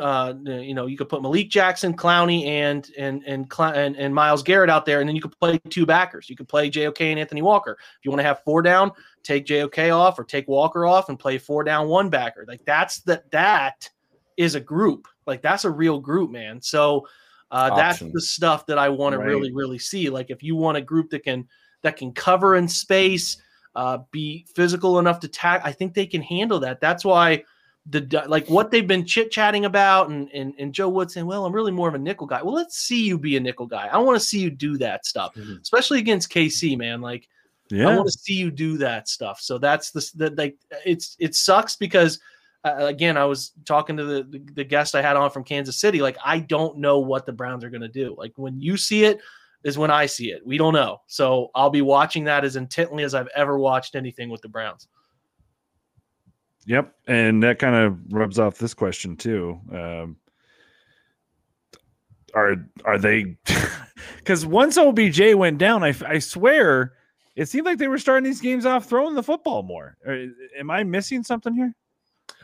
S3: Uh, you know, you could put Malik Jackson, Clowney, and and and and, and Myles Garrett out there, and then you could play two backers. You could play JOK and Anthony Walker. If you want to have four down, take JOK off or take Walker off and play four down one backer. Like that's that that is a group. Like that's a real group, man. So uh, that's the stuff that I want
S5: Right.
S3: to really really see. Like if you want a group that can that can cover in space, uh, be physical enough to tack, I think they can handle that. That's why the like what they've been chit chatting about and, and and Joe Wood saying, well, I'm really more of a nickel guy. Well, let's see you be a nickel guy. I want to see you do that stuff,
S6: Mhm.
S3: especially against KC, man. Like
S5: yeah.
S3: I want to see you do that stuff. So that's the that like it's it sucks because uh, again I was talking to the, the the guest I had on from Kansas City. Like I don't know what the Browns are going to do. Like when you see it is when I see it. We don't know. So I'll be watching that as intently as I've ever watched anything with the Browns.
S5: Yep, and that kind of rubs off this question too. Um, are are they? Because once OBJ went down, I swear it seemed like they were starting these games off throwing the football more. Am I missing something here?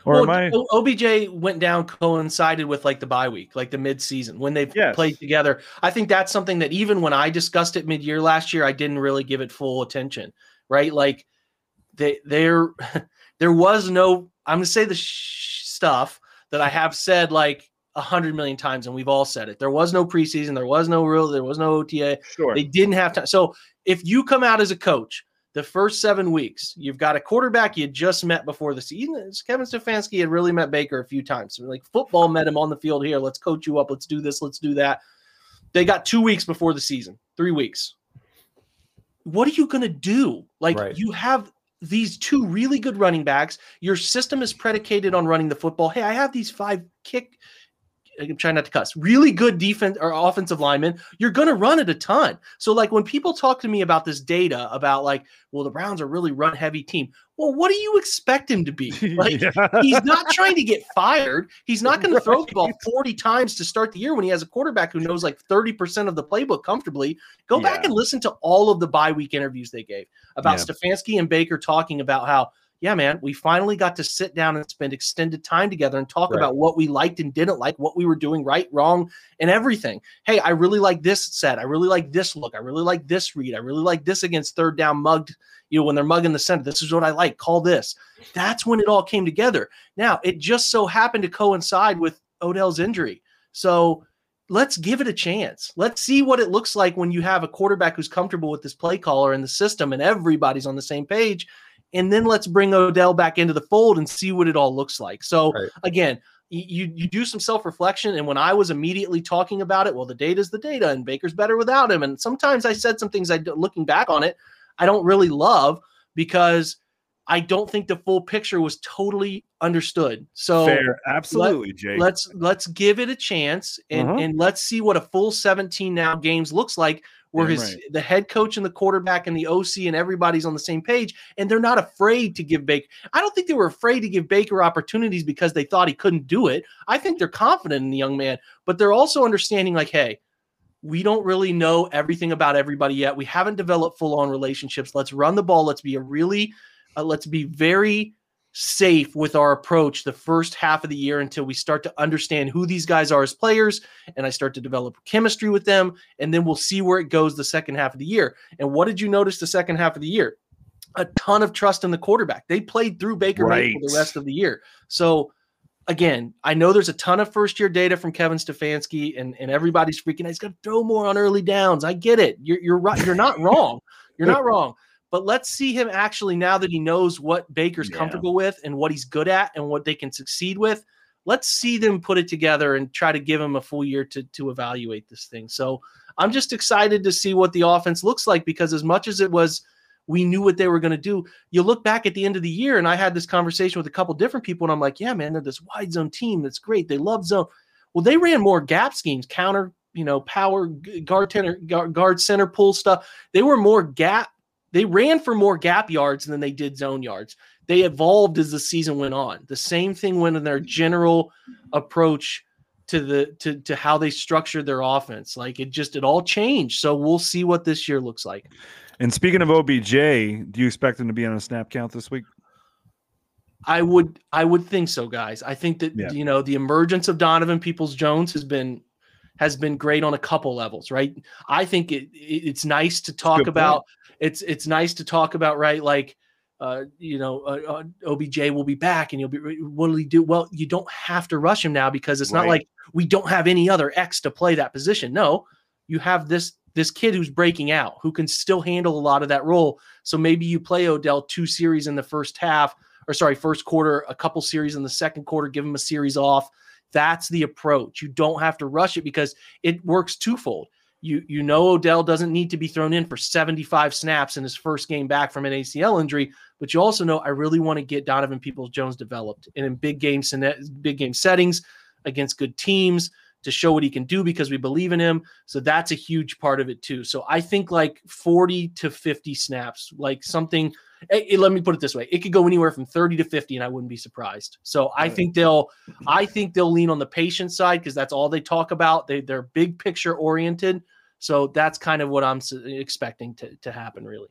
S5: Or
S3: Well,
S5: am I?
S3: OBJ went down coincided with like the bye week, like the mid-season when they
S5: Yes.
S3: played together. I think that's something that even when I discussed it mid-year last year, I didn't really give it full attention. Right, like they there there was no. I'm gonna say the sh- stuff that I have said like a hundred million times, and we've all said it. There was no preseason. There was no real. There was no OTA.
S5: Sure.
S3: They didn't have time. So if you come out as a coach, the first seven weeks, you've got a quarterback you just met before the season. Kevin Stefanski had really met Baker a few times. So like football met him on the field here. Let's coach you up. Let's do this. Let's do that. They got two weeks before the season, three weeks. What are you going to do? Like
S6: Right.
S3: you have these two really good running backs. Your system is predicated on running the football. Hey, I have these five kick. Uh, I'm trying not to cuss. Really good defense or offensive linemen. You're going to run it a ton. So, like when people talk to me about this data about like, well, the Browns are really run heavy team. Well, what do you expect him to be? Like,
S5: Yeah.
S3: he's not trying to get fired. He's not going to throw the ball 40 times to start the year when he has a quarterback who knows like 30% of the playbook comfortably. Go back and listen to all of the bye week interviews they gave about
S5: Yeah.
S3: Stefanski and Baker talking about how, yeah, man, we finally got to sit down and spend extended time together and talk
S6: Right.
S3: about what we liked and didn't like, what we were doing right, wrong, and everything. Hey, I really like this set. I really like this look. I really like this read. I really like this against third down mugged, you know, when they're mugging the center. This is what I like. Call this. That's when it all came together. Now, it just so happened to coincide with Odell's injury. So let's give it a chance. Let's see what it looks like when you have a quarterback who's comfortable with this play caller and the system and everybody's on the same page. And then let's bring Odell back into the fold and see what it all looks like. So
S6: Right.
S3: again, you you do some self-reflection and when I was immediately talking about it, well the data's the data and Baker's better without him and sometimes I said some things I looking back on it I don't really love because I don't think the full picture was totally understood. So
S5: Fair, absolutely, Jake.
S3: let's let's give it a chance and
S5: Uh-huh.
S3: and let's see what a full 17 now games looks like where
S5: Damn
S3: his
S5: right.
S3: the head coach and the quarterback and the OC and everybody's on the same page and they're not afraid to give Baker I don't think they were afraid to give Baker opportunities because they thought he couldn't do it. I think they're confident in the young man, but they're also understanding like hey, we don't really know everything about everybody yet. We haven't developed full on relationships. Let's run the ball. Let's be a really uh, let's be very safe with our approach the first half of the year until we start to understand who these guys are as players and I start to develop chemistry with them and then we'll see where it goes the second half of the year. And what did you notice the second half of the year? a ton of trust in the quarterback. They played through Baker right. Mayfield the rest of the year. So again, I know there's a ton of first year data from Kevin Stefanski, and, and everybody's freaking out. He's got to throw more on early downs. I get it. You're, you're right. You're not wrong. You're not wrong. But let's see him actually now that he knows what Baker's yeah. comfortable with and what he's good at and what they can succeed with. Let's see them put it together and try to give him a full year to to evaluate this thing. So I'm just excited to see what the offense looks like because as much as it was we knew what they were going to do. You look back at the end of the year, and I had this conversation with a couple different people, and I'm like, yeah, man, they're this wide zone team. That's great. They love zone. Well, they ran more gap schemes, counter, you know, power, guard, center, guard center pull stuff. They were more gap. They ran for more gap yards than they did zone yards. They evolved as the season went on. The same thing went in their general approach to the to to how they structured their offense. Like it just it all changed. So we'll see what this year looks like.
S5: And speaking of OBJ, do you expect him to be on a snap count this week?
S3: I would I would think so, guys. I think that yeah. you know the emergence of Donovan Peoples Jones has been has been great on a couple levels, right? I think it, it it's nice to talk about point. It's it's nice to talk about right like uh, you know, uh, uh, OBJ will be back and you'll be, what will he do? Well, you don't have to rush him now because it's right. not like we don't have any other X to play that position. No, you have this this kid who's breaking out, who can still handle a lot of that role. So maybe you play Odell two series in the first half, or sorry, first quarter, a couple series in the second quarter, give him a series off. That's the approach. You don't have to rush it because it works twofold. You you know Odell doesn't need to be thrown in for 75 snaps in his first game back from an ACL injury, but you also know I really want to get Donovan Peoples Jones developed and in big game big game settings against good teams to show what he can do because we believe in him. So that's a huge part of it too. So I think like 40 to 50 snaps, like something. It, it, let me put it this way: it could go anywhere from 30 to 50, and I wouldn't be surprised. So I think they'll, I think they'll lean on the patient side because that's all they talk about. They they're big picture oriented. So that's kind of what I'm expecting to to happen, really.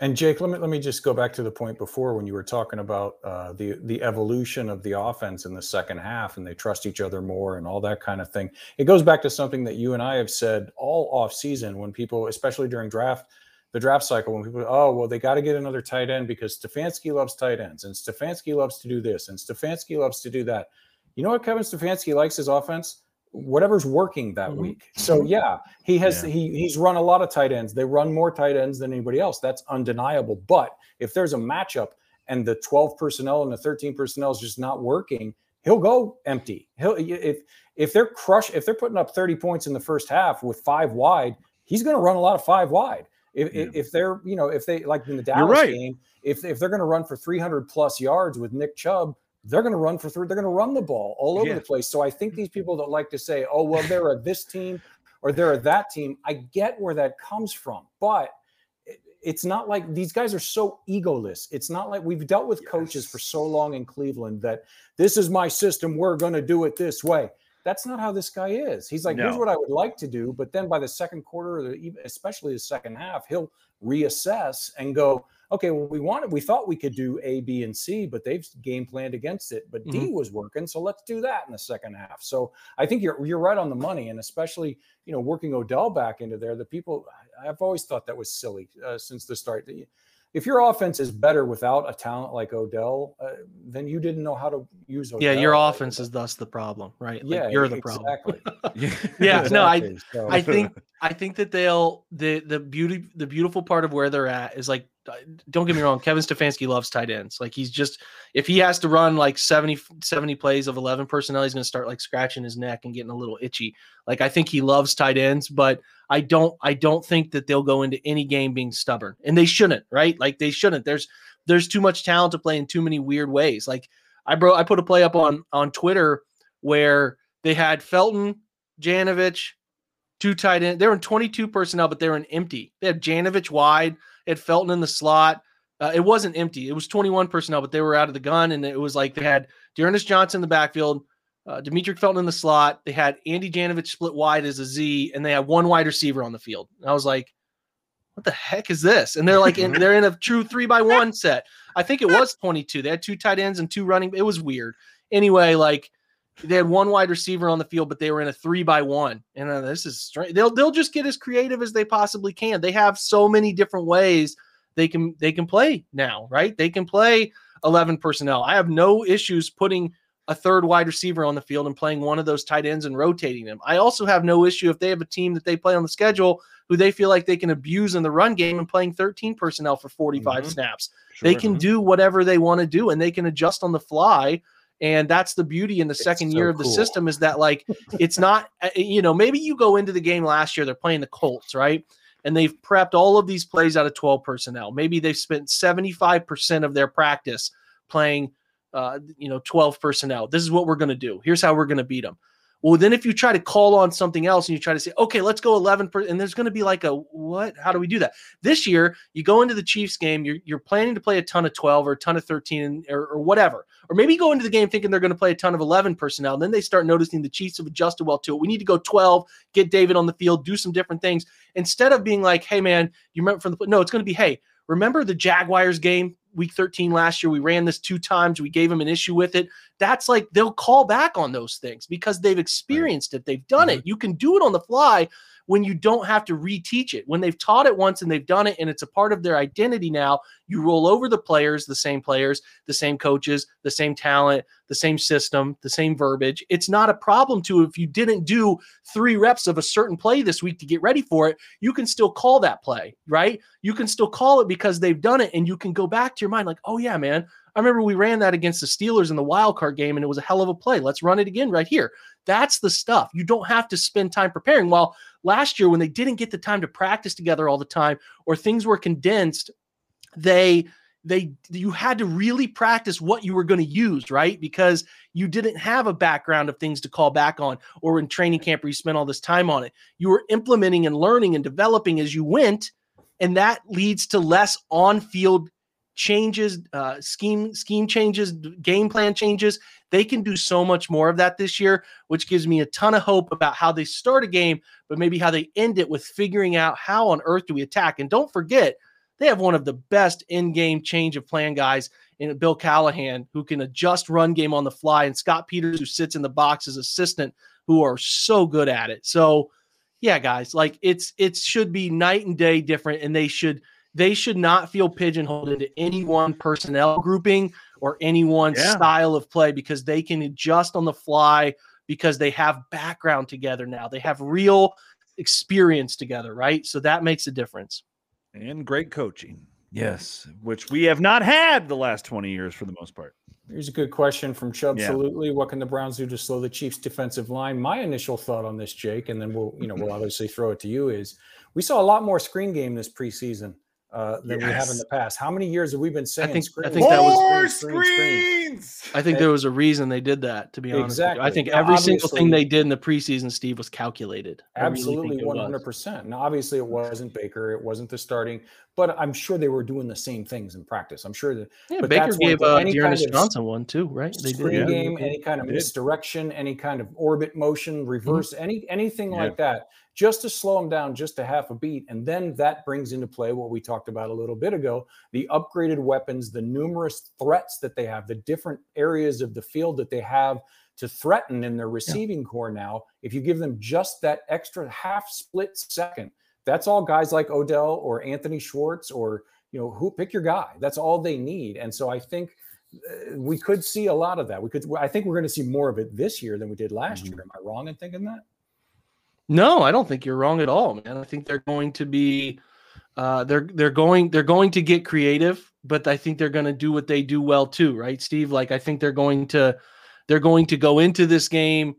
S6: And Jake, let me let me just go back to the point before when you were talking about uh, the the evolution of the offense in the second half, and they trust each other more and all that kind of thing. It goes back to something that you and I have said all off season when people, especially during draft the draft cycle, when people, oh well, they got to get another tight end because Stefanski loves tight ends, and Stefanski loves to do this, and Stefanski loves to do that. You know what Kevin Stefanski likes his offense? whatever's working that mm-hmm. week. So yeah, he has yeah. he he's run a lot of tight ends. They run more tight ends than anybody else. That's undeniable. But if there's a matchup and the 12 personnel and the 13 personnel is just not working, he'll go empty. He'll if if they're crush if they're putting up 30 points in the first half with five wide, he's going to run a lot of five wide. If, yeah. if they're you know if they like in the Dallas right. game, if if they're going to run for 300 plus yards with Nick Chubb they're going to run for three. They're going to run the ball all over yeah. the place. So I think these people that like to say, "Oh, well, they're a this team or they're a that team," I get where that comes from, but it's not like these guys are so egoless. It's not like we've dealt with yes. coaches for so long in Cleveland that this is my system. We're going to do it this way. That's not how this guy is. He's like, no. here's what I would like to do, but then by the second quarter, especially the second half, he'll reassess and go, okay, well, we wanted, we thought we could do A, B, and C, but they've game planned against it. But mm-hmm. D was working, so let's do that in the second half. So I think you're you're right on the money, and especially you know working Odell back into there. The people I've always thought that was silly uh, since the start if your offense is better without a talent like Odell, uh, then you didn't know how to use Odell.
S3: Yeah, your offense is thus the problem, right?
S6: Yeah,
S3: you're the
S6: exactly.
S3: problem. yeah, exactly. no, I so. I think I think that they'll the the beauty the beautiful part of where they're at is like don't get me wrong, Kevin Stefanski loves tight ends. Like he's just if he has to run like 70 70 plays of 11 personnel, he's going to start like scratching his neck and getting a little itchy. Like I think he loves tight ends, but I don't I don't think that they'll go into any game being stubborn. And they shouldn't, right? Like they shouldn't. There's there's too much talent to play in too many weird ways. Like I bro I put a play up on on Twitter where they had Felton, Janovich, two tight end. They were in 22 personnel, but they were in empty. They had Janovich wide it Felton in the slot. Uh, it wasn't empty. It was 21 personnel, but they were out of the gun, and it was like they had D'Ernest Johnson in the backfield, uh, Demetric Felton in the slot. They had Andy Janovich split wide as a Z, and they had one wide receiver on the field. And I was like, "What the heck is this?" And they're like, in, they're in a true three by one set. I think it was 22. They had two tight ends and two running. It was weird. Anyway, like they had one wide receiver on the field, but they were in a three by one. And uh, this is strange. They'll they'll just get as creative as they possibly can. They have so many different ways they can they can play now, right? They can play 11 personnel. I have no issues putting a third wide receiver on the field and playing one of those tight ends and rotating them. I also have no issue if they have a team that they play on the schedule who they feel like they can abuse in the run game and playing 13 personnel for 45
S5: Mhm.
S3: snaps.
S5: Sure.
S3: They can do whatever they want to do and they can adjust on the fly. And that's the beauty in the second
S6: so
S3: year of the
S6: cool.
S3: system is that like it's not uh, you know maybe you go into the game last year they're playing the Colts right? And they've prepped all of these plays out of 12 personnel. Maybe they've spent 75% of their practice playing uh, you know 12 personnel. This is what we're going to do. Here's how we're going to beat them well then if you try to call on something else and you try to say okay let's go 11 per-, and there's going to be like a what? How do we do that? This year you go into the chiefs game you're, you're planning to play a ton of 12 or a ton of 13 or, or whatever. Or maybe you go into the game thinking they're going to play a ton of 11 personnel and then they start noticing the chiefs have adjusted well to it. We need to go 12 get david on the field do some different things. Instead of being like hey man you remember from the no it's going to be hey remember the jaguars game week 13 last year we ran this two times we gave them an issue with it. That's like they'll call back on those things because they've experienced it they've done it. Mm-hmm. You can do it on the fly when you don't have to reteach it when they've taught it once and they've done it and it's a part of their identity now you roll over the players the same players the same coaches the same talent the same system the same verbiage it's not a problem to if you didn't do three reps of a certain play this week to get ready for it you can still call that play right you can still call it because they've done it and you can go back to your mind like oh yeah man I remember we ran that against the Steelers in the wild card game and it was a hell of a play. Let's run it again right here. That's the stuff. You don't have to spend time preparing. While last year, when they didn't get the time to practice together all the time or things were condensed, they they you had to really practice what you were going to use, right? Because you didn't have a background of things to call back on or in training camp where you spent all this time on it. You were implementing and learning and developing as you went, and that leads to less on-field changes, uh, scheme scheme changes, game plan changes. They can do so much more of that this year, which gives me a ton of hope about how they start a game, but maybe how they end it with figuring out how on earth do we attack. And don't forget, they have one of the best in-game change of plan guys in Bill Callahan, who can adjust run game on the fly, and Scott Peters, who sits in the box as assistant, who are so good at it. So, yeah, guys, like it's it should be night and day different, and they should they should not feel pigeonholed into any one personnel grouping or any one
S5: Yeah.
S3: style of play because they can adjust on the fly because they have background together now. They have real experience together, right? So that makes a difference.
S5: and great coaching. Yes, which we have not had the last 20 years for the most part.
S6: Here's a good question from Chubb
S5: Yeah.
S6: Salutely. What can the Browns do to slow the Chiefs' defensive line? My initial thought on this, Jake, and then we'll, you know, we'll obviously throw it to you, is we saw a lot more screen game this preseason uh, than we have in the past. How many years have we been saying?
S3: I think- I think that was-
S5: More
S6: screen, screen, screen?
S5: screens.
S3: I think there was a reason they did that, to be honest. with you. I think
S6: Now,
S3: every single thing they did in the preseason, Steve, was calculated. I really think
S6: Absolutely, one hundred percent. Now, obviously, it wasn't Baker, it wasn't the starting, but I'm sure they were doing the same things in practice. I'm sure that
S3: Yeah,
S6: but
S3: Baker gave
S6: thing.
S3: uh,
S6: Any
S3: D'Ernest
S6: kind of
S3: Johnson one too, right? They did.
S6: screen
S3: yeah.
S6: game, any kind of misdirection, any kind of orbit motion, reverse, any anything
S5: Yeah.
S6: like that, just to slow them down just a half a beat, and then that brings into play what we talked about a little bit ago: the upgraded weapons, the numerous threats that they have, the different areas of the field that they have to threaten in their receiving corps. Now, if you give them just that extra half split second, that's all guys like Odell or Anthony Schwartz or you know who pick your guy. That's all they need, and so I think uh, we could see a lot of that. We could. I think we're going to see more of it this year than we did last
S5: Mhm.
S6: year. Am I wrong in thinking that?
S3: No, I don't think you're wrong at all, man. I think they're going to be uh they're they're going they're going to get creative, but I think they're going to do what they do well too, right, Steve? Like I think they're going to they're going to go into this game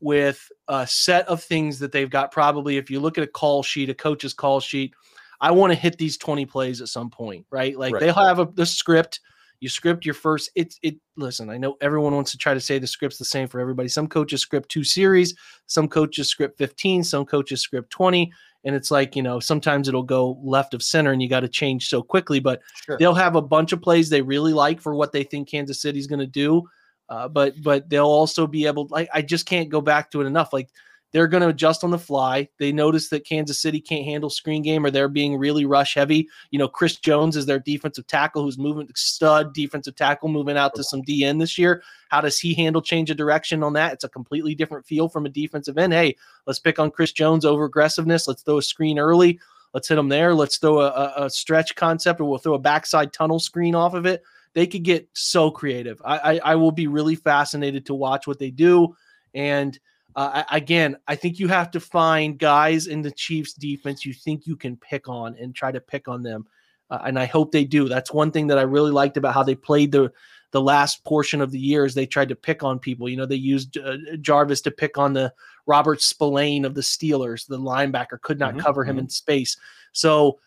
S3: with a set of things that they've got probably if you look at a call sheet, a coach's call sheet, I want to hit these 20 plays at some point, right? Like
S6: Right.
S3: they'll have a the script you script your first it's it listen i know everyone wants to try to say the script's the same for everybody some coaches script two series some coaches script 15 some coaches script 20 and it's like you know sometimes it'll go left of center and you got to change so quickly but
S6: Sure.
S3: they'll have a bunch of plays they really like for what they think kansas city's going to do uh, but but they'll also be able like i just can't go back to it enough like they're going to adjust on the fly. They notice that Kansas City can't handle screen game or they're being really rush heavy. You know, Chris Jones is their defensive tackle who's moving stud defensive tackle moving out to some DN this year. How does he handle change of direction on that? It's a completely different feel from a defensive end. Hey, let's pick on Chris Jones over aggressiveness. Let's throw a screen early. Let's hit them there. Let's throw a, a, a stretch concept, or we'll throw a backside tunnel screen off of it. They could get so creative. I, I, I will be really fascinated to watch what they do. And uh, again, I think you have to find guys in the Chiefs defense you think you can pick on and try to pick on them. Uh, and I hope they do. That's one thing that I really liked about how they played the the last portion of the year is they tried to pick on people. You know, they used uh, Jarvis to pick on the Robert Spillane of the Steelers, the linebacker could not mm-hmm, cover him mm-hmm. in space. So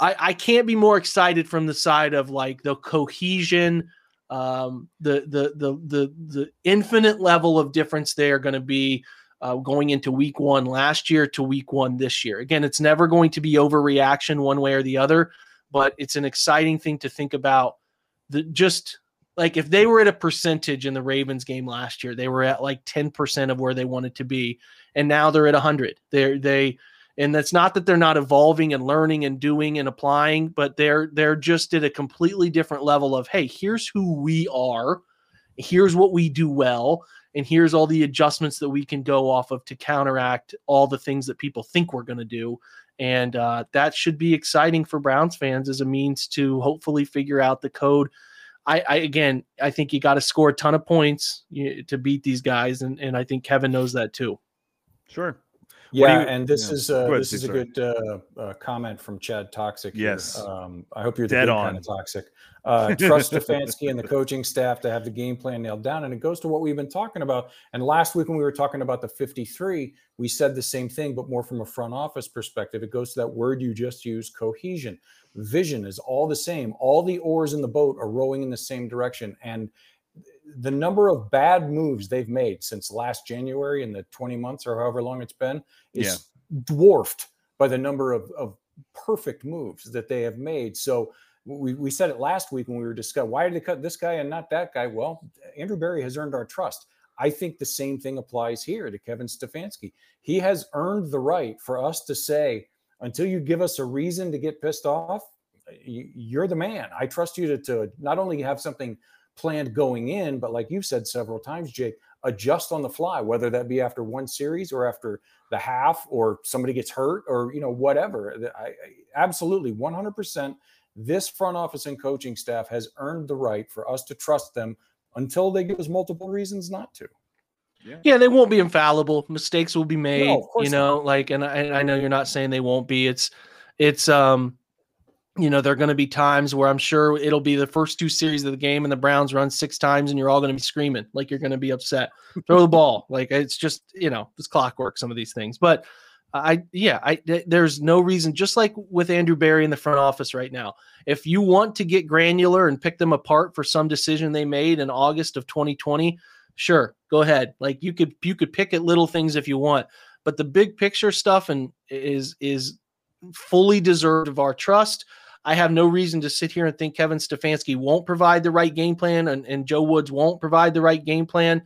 S3: I, I can't be more excited from the side of like the cohesion, um, the the the the the infinite level of difference they are going to be uh, going into week one last year to week one this year. Again, it's never going to be overreaction one way or the other, but it's an exciting thing to think about. The just like if they were at a percentage in the Ravens game last year, they were at like 10% of where they wanted to be. And now they're at 100. They're, they, and that's not that they're not evolving and learning and doing and applying, but they're, they're just at a completely different level of, hey, here's who we are. Here's what we do well. And here's all the adjustments that we can go off of to counteract all the things that people think we're going to do. And uh, that should be exciting for Browns fans as a means to hopefully figure out the code I, I again, I think you got to score a ton of points to beat these guys, and and I think Kevin knows that too.
S5: Sure.
S6: Yeah, you, and this yeah. is uh, ahead, this is sorry. a good uh, uh, comment from Chad Toxic.
S5: Yes,
S6: um, I hope you're the Dead good on. kind of toxic. Uh, trust Stefanski and the coaching staff to have the game plan nailed down, and it goes to what we've been talking about. And last week when we were talking about the 53, we said the same thing, but more from a front office perspective. It goes to that word you just used, cohesion vision is all the same. All the oars in the boat are rowing in the same direction. And the number of bad moves they've made since last January in the 20 months or however long it's been is yeah. dwarfed by the number of, of perfect moves that they have made. So we, we said it last week when we were discussing why did they cut this guy and not that guy? Well, Andrew Berry has earned our trust. I think the same thing applies here to Kevin Stefanski. He has earned the right for us to say, until you give us a reason to get pissed off, you're the man. I trust you to, to not only have something planned going in, but like you've said several times, Jake, adjust on the fly, whether that be after one series or after the half or somebody gets hurt or, you know, whatever. I, I absolutely 100%. This front office and coaching staff has earned the right for us to trust them until they give us multiple reasons not to.
S3: Yeah. yeah, they won't be infallible. Mistakes will be made, no, you know, not. like and I, I know you're not saying they won't be. It's it's um you know, there're going to be times where I'm sure it'll be the first two series of the game and the Browns run six times and you're all going to be screaming like you're going to be upset. Throw the ball. Like it's just, you know, it's clockwork some of these things. But I yeah, I there's no reason just like with Andrew Berry in the front office right now. If you want to get granular and pick them apart for some decision they made in August of 2020, sure, go ahead. Like you could you could pick at little things if you want, but the big picture stuff and is is fully deserved of our trust. I have no reason to sit here and think Kevin Stefanski won't provide the right game plan and, and Joe Woods won't provide the right game plan.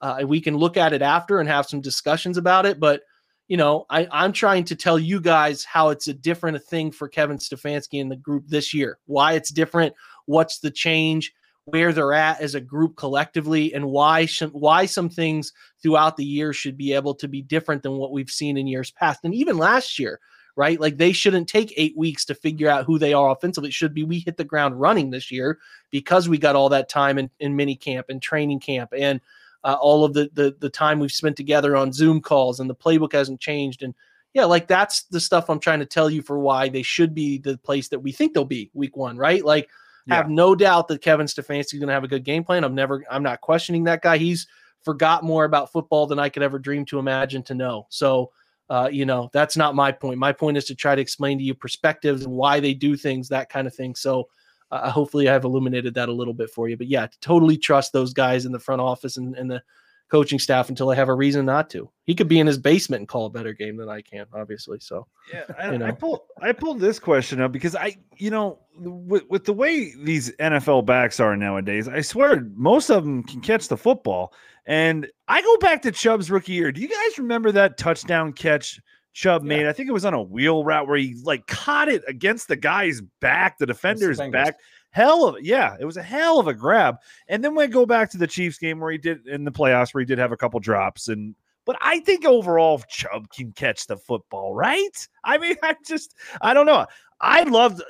S3: Uh, we can look at it after and have some discussions about it. But, you know, I, I'm trying to tell you guys how it's a different thing for Kevin Stefanski and the group this year, why it's different, what's the change where they're at as a group collectively and why some, why some things throughout the year should be able to be different than what we've seen in years past and even last year right like they shouldn't take 8 weeks to figure out who they are offensively it should be we hit the ground running this year because we got all that time in, in mini camp and training camp and uh, all of the, the the time we've spent together on zoom calls and the playbook hasn't changed and yeah, like that's the stuff I'm trying to tell you for why they should be the place that we think they'll be week one, right? Like yeah. have no doubt that Kevin Stefanski is going to have a good game plan. I'm never, I'm not questioning that guy. He's forgot more about football than I could ever dream to imagine to know. So, uh, you know, that's not my point. My point is to try to explain to you perspectives and why they do things, that kind of thing. So, uh, hopefully, I've illuminated that a little bit for you. But yeah, totally trust those guys in the front office and, and the coaching staff until I have a reason not to. He could be in his basement and call a better game than I can, obviously. So
S5: yeah, I, you know. I pulled I pulled this question up because I, you know, with with the way these NFL backs are nowadays, I swear most of them can catch the football. And I go back to Chubb's rookie year. Do you guys remember that touchdown catch? Chubb yeah. made. I think it was on a wheel route where he like caught it against the guy's back, the defender's back hell of yeah, it was a hell of a grab. And then we go back to the Chiefs game where he did in the playoffs where he did have a couple drops and but I think overall Chubb can catch the football, right? I mean, I just I don't know. I love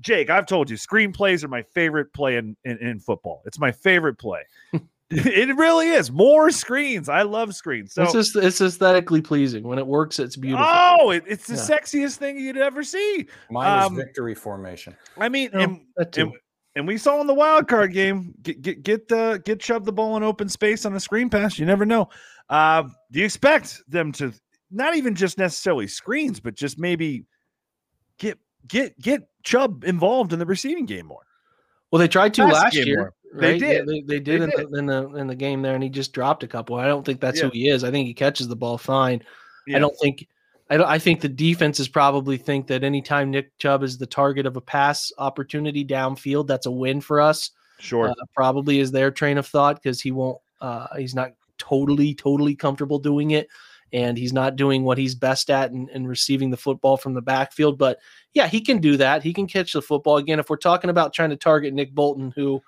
S5: Jake. I've told you, screenplays are my favorite play in, in, in football. It's my favorite play. it really is. More screens. I love screens. So
S3: it's just it's aesthetically pleasing. When it works, it's beautiful.
S5: Oh, it, it's the
S3: Yeah.
S5: sexiest thing you'd ever see.
S6: Mine
S5: Um,
S6: is victory formation.
S5: I mean,
S3: No,
S5: and, and, and we saw in the wild card game, get get get the get shove the ball in open space on a screen pass. You never know. Uh, do you expect them to not even just necessarily screens, but just maybe get get get Chubb involved in the receiving game more?
S3: Well, they tried to
S5: Last
S3: last year.
S5: more. They
S3: right? Yeah,
S5: did.
S3: they, they did,
S5: They
S3: in,
S5: did.
S3: The, in the in the game there, and he just dropped a couple. I don't think that's
S5: Yeah.
S3: who he is. I think he catches the ball fine.
S5: Yeah.
S3: I don't think. I don't. I think the defenses probably think that anytime Nick Chubb is the target of a pass opportunity downfield, that's a win for us.
S5: Sure.
S3: Uh, probably is their train of thought because he won't. Uh, he's not totally totally comfortable doing it, and he's not doing what he's best at in receiving the football from the backfield. But yeah, he can do that. He can catch the football again. If we're talking about trying to target Nick Bolton, who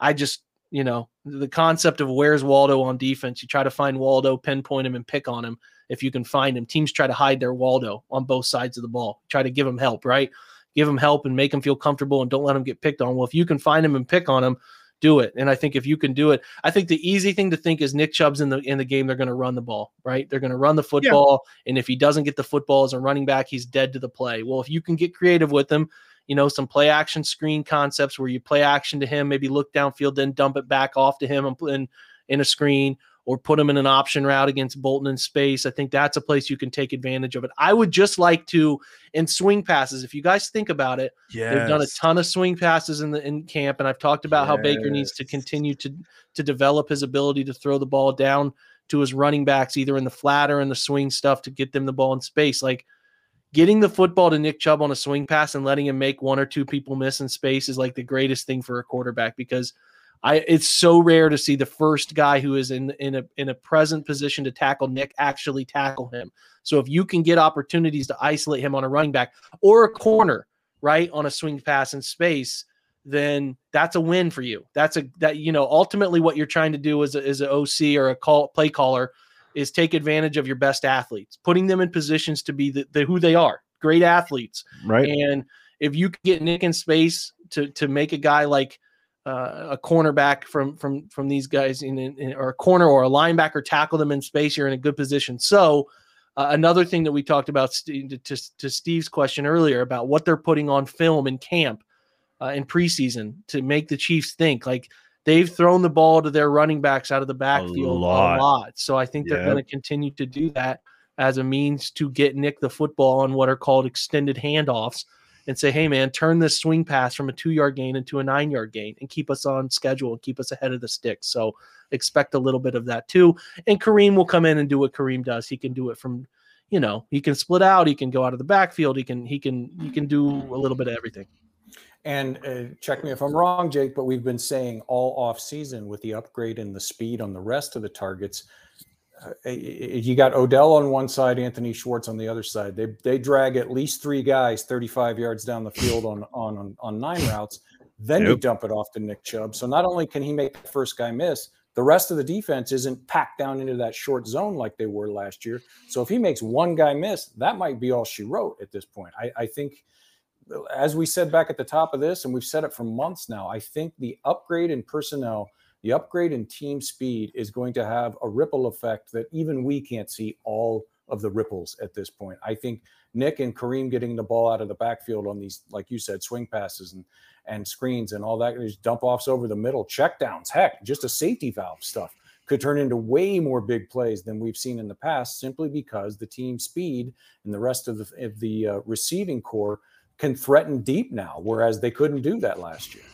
S3: I just you know the concept of where's Waldo on defense, you try to find Waldo, pinpoint him, and pick on him if you can find him. Teams try to hide their Waldo on both sides of the ball. Try to give him help, right? Give him help and make him feel comfortable and don't let him get picked on. Well, if you can find him and pick on him, do it. And I think if you can do it, I think the easy thing to think is Nick Chubb's in the in the game. They're going to run the ball, right? They're going to run the football, and if he doesn't get the football as a running back, he's dead to the play. Well, if you can get creative with him, you know, some play action screen concepts where you play action to him, maybe look downfield, then dump it back off to him and put in in a screen or put him in an option route against Bolton in space. I think that's a place you can take advantage of it. I would just like to in swing passes. If you guys think about it,
S5: yeah.
S3: they've done a ton of swing passes in the in camp, and I've talked about how Baker needs to continue to to develop his ability to throw the ball down to his running backs, either in the flat or in the swing stuff, to get them the ball in space. Like getting the football to Nick Chubb on a swing pass and letting him make one or two people miss in space is like the greatest thing for a quarterback because I it's so rare to see the first guy who is in in a in a present position to tackle Nick actually tackle him. So if you can get opportunities to isolate him on a running back or a corner, right, on a swing pass in space, then that's a win for you. That's a that you know ultimately what you're trying to do as a, as an OC or a call play caller is take advantage of your best athletes, putting them in positions to be the, the who they are, great athletes.
S5: right.
S3: And if you can get Nick in space to to make a guy like uh, a cornerback from from from these guys in, in or a corner or a linebacker tackle them in space, you're in a good position. So uh, another thing that we talked about to, to, to Steve's question earlier about what they're putting on film in camp uh, in preseason to make the Chiefs think like they've thrown the ball to their running backs out of the backfield a lot.
S5: lot.
S3: So I think they're
S5: Yep.
S3: going to continue to do that as a means to get Nick the football on what are called extended handoffs and say, hey, man, turn this swing pass from a two yard gain into a nine yard gain and keep us on schedule and keep us ahead of the sticks. So expect a little bit of that too. And Kareem will come in and do what Kareem does. He can do it from, you know, he can split out, he can go out of the backfield, he can, he can, he can do a little bit of everything.
S6: And uh, check me if I'm wrong, Jake, but we've been saying all off season with the upgrade and the speed on the rest of the targets. Uh, you got Odell on one side, Anthony Schwartz on the other side. They they drag at least three guys 35 yards down the field on on on, on nine routes. Then you dump it off to Nick Chubb. So not only can he make the first guy miss, the rest of the defense isn't packed down into that short zone like they were last year. So if he makes one guy miss, that might be all she wrote at this point. I, I think as we said back at the top of this, and we've said it for months now, I think the upgrade in personnel, the upgrade in team speed is going to have a ripple effect that even we can't see all of the ripples at this point. I think Nick and Kareem getting the ball out of the backfield on these, like you said, swing passes and and screens and all that, there's dump offs over the middle, check downs, heck, just a safety valve stuff could turn into way more big plays than we've seen in the past simply because the team speed and the rest of the, of the uh, receiving corps can threaten deep now, whereas they couldn't do that last year.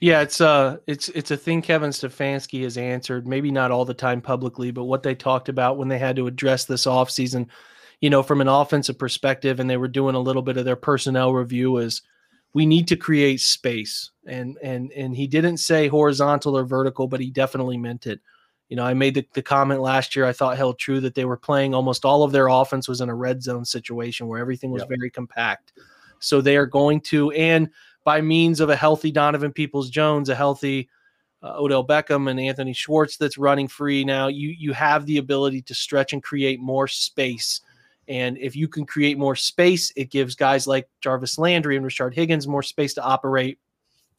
S3: Yeah, it's uh it's it's a thing Kevin Stefanski has answered, maybe not all the time publicly, but what they talked about when they had to address this offseason, you know, from an offensive perspective, and they were doing a little bit of their personnel review is we need to create space. And and and he didn't say horizontal or vertical, but he definitely meant it. You know, I made the, the comment last year I thought held true that they were playing almost all of their offense was in a red zone situation where everything was
S6: Yep.
S3: very compact. So they are going to, and by means of a healthy Donovan Peoples Jones, a healthy uh, Odell Beckham and Anthony Schwartz that's running free now. You you have the ability to stretch and create more space. And if you can create more space, it gives guys like Jarvis Landry and Rashard Higgins more space to operate.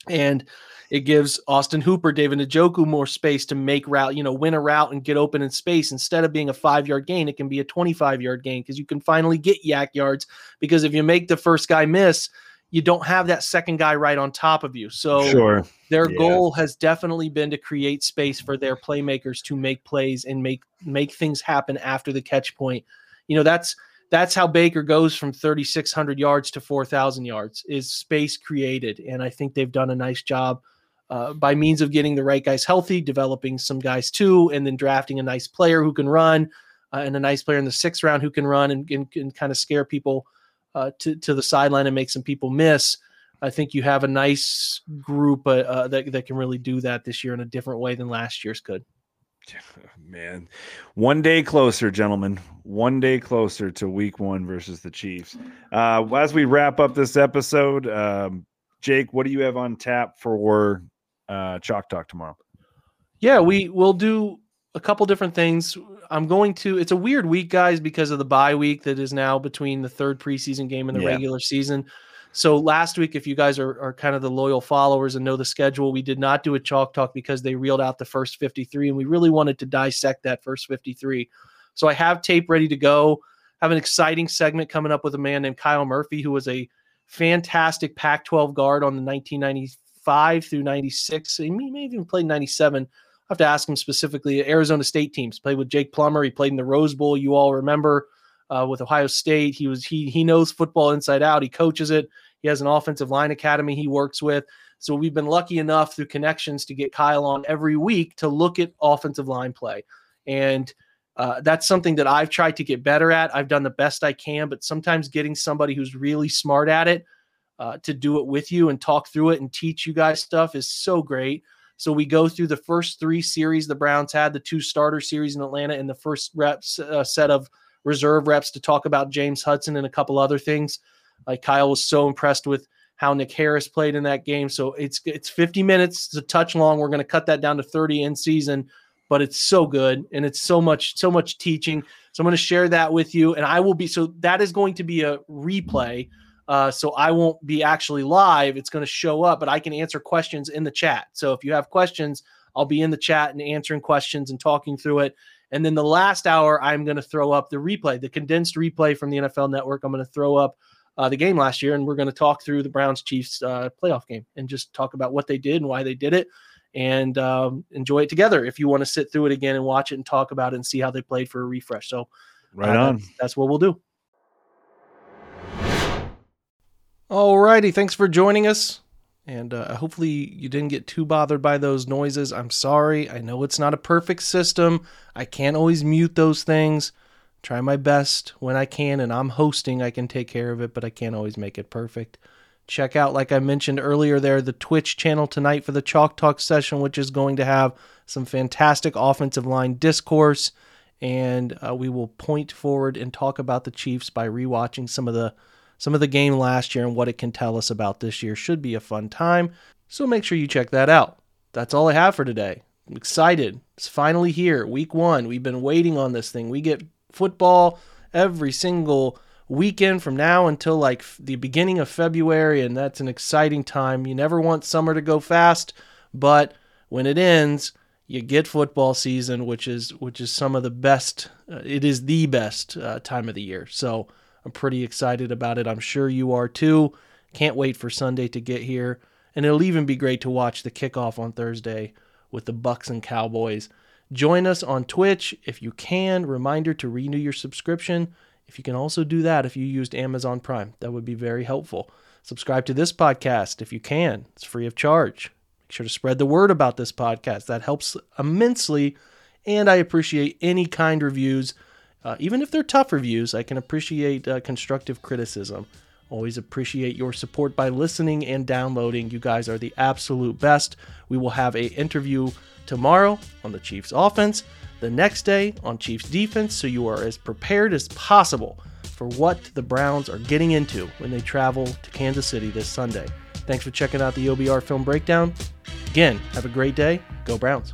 S3: And it gives Austin Hooper, David Njoku more space to make route, you know, win a route and get open in space. Instead of being a five yard gain, it can be a 25 yard gain because you can finally get YAC yards. Because if you make the first guy miss, you don't have that second guy right on top of you. So
S5: Sure.
S3: their
S5: Yeah.
S3: goal has definitely been to create space for their playmakers to make plays and make make things happen after the catch point. You know, that's that's how Baker goes from 3600 yards to 4000 yards is space created and I think they've done a nice job uh, by means of getting the right guys healthy, developing some guys too, and then drafting a nice player who can run uh, and a nice player in the sixth round who can run and, and, and kind of scare people uh, to, to the sideline and make some people miss. I think you have a nice group uh, uh, that, that can really do that this year in a different way than last year's could.
S5: Man, one day closer, gentlemen. One day closer to week one versus the Chiefs. Uh, as we wrap up this episode, um, Jake, what do you have on tap for uh, Chalk Talk tomorrow?
S3: Yeah, we will do a couple different things. I'm going to. It's a weird week, guys, because of the bye week that is now between the third preseason game and the
S5: Yeah.
S3: regular season. So last week, if you guys are, are kind of the loyal followers and know the schedule, we did not do a chalk talk because they reeled out the first 53, and we really wanted to dissect that first 53. So I have tape ready to go. Have an exciting segment coming up with a man named Kyle Murphy, who was a fantastic Pac-12 guard on the 1995 through 96. He may even played 97. I have to ask him specifically. Arizona State teams played with Jake Plummer. He played in the Rose Bowl. You all remember uh, with Ohio State. He was he he knows football inside out. He coaches it. He has an offensive line academy he works with. So we've been lucky enough through connections to get Kyle on every week to look at offensive line play, and uh, that's something that I've tried to get better at. I've done the best I can, but sometimes getting somebody who's really smart at it uh, to do it with you and talk through it and teach you guys stuff is so great. So we go through the first three series the Browns had, the two starter series in Atlanta, and the first reps uh, set of reserve reps to talk about James Hudson and a couple other things. Like Kyle was so impressed with how Nick Harris played in that game. So it's it's 50 minutes, it's a touch long. We're going to cut that down to 30 in season, but it's so good and it's so much so much teaching. So I'm going to share that with you, and I will be so that is going to be a replay. Uh, so I won't be actually live. It's going to show up, but I can answer questions in the chat. So if you have questions, I'll be in the chat and answering questions and talking through it. And then the last hour, I'm going to throw up the replay, the condensed replay from the NFL Network. I'm going to throw up uh, the game last year, and we're going to talk through the Browns Chiefs uh, playoff game and just talk about what they did and why they did it, and um, enjoy it together. If you want to sit through it again and watch it and talk about it and see how they played for a refresh, so
S5: Right
S3: uh,
S5: on.
S3: That's, that's what we'll do. All righty, thanks for joining us. And uh, hopefully you didn't get too bothered by those noises. I'm sorry. I know it's not a perfect system. I can't always mute those things. Try my best when I can, and I'm hosting. I can take care of it, but I can't always make it perfect. Check out, like I mentioned earlier, there the Twitch channel tonight for the Chalk Talk session, which is going to have some fantastic offensive line discourse and uh, we will point forward and talk about the Chiefs by rewatching some of the some of the game last year and what it can tell us about this year. Should be a fun time. So make sure you check that out. That's all I have for today. I'm excited. It's finally here. Week 1. We've been waiting on this thing. We get football every single weekend from now until like the beginning of February and that's an exciting time. You never want summer to go fast, but when it ends, you get football season, which is which is some of the best. Uh, it is the best uh, time of the year. So I'm pretty excited about it. I'm sure you are too. Can't wait for Sunday to get here, and it'll even be great to watch the kickoff on Thursday with the Bucs and Cowboys. Join us on Twitch if you can. Reminder to renew your subscription. If you can also do that if you used Amazon Prime, that would be very helpful. Subscribe to this podcast if you can. It's free of charge. Make sure to spread the word about this podcast. That helps immensely. And I appreciate any kind reviews. Uh, even if they're tough reviews, I can appreciate uh, constructive criticism. Always appreciate your support by listening and downloading. You guys are the absolute best. We will have a interview tomorrow on the Chiefs offense, the next day on Chiefs defense, so you are as prepared as possible for what the Browns are getting into when they travel to Kansas City this Sunday. Thanks for checking out the OBR film breakdown. Again, have a great day. Go Browns.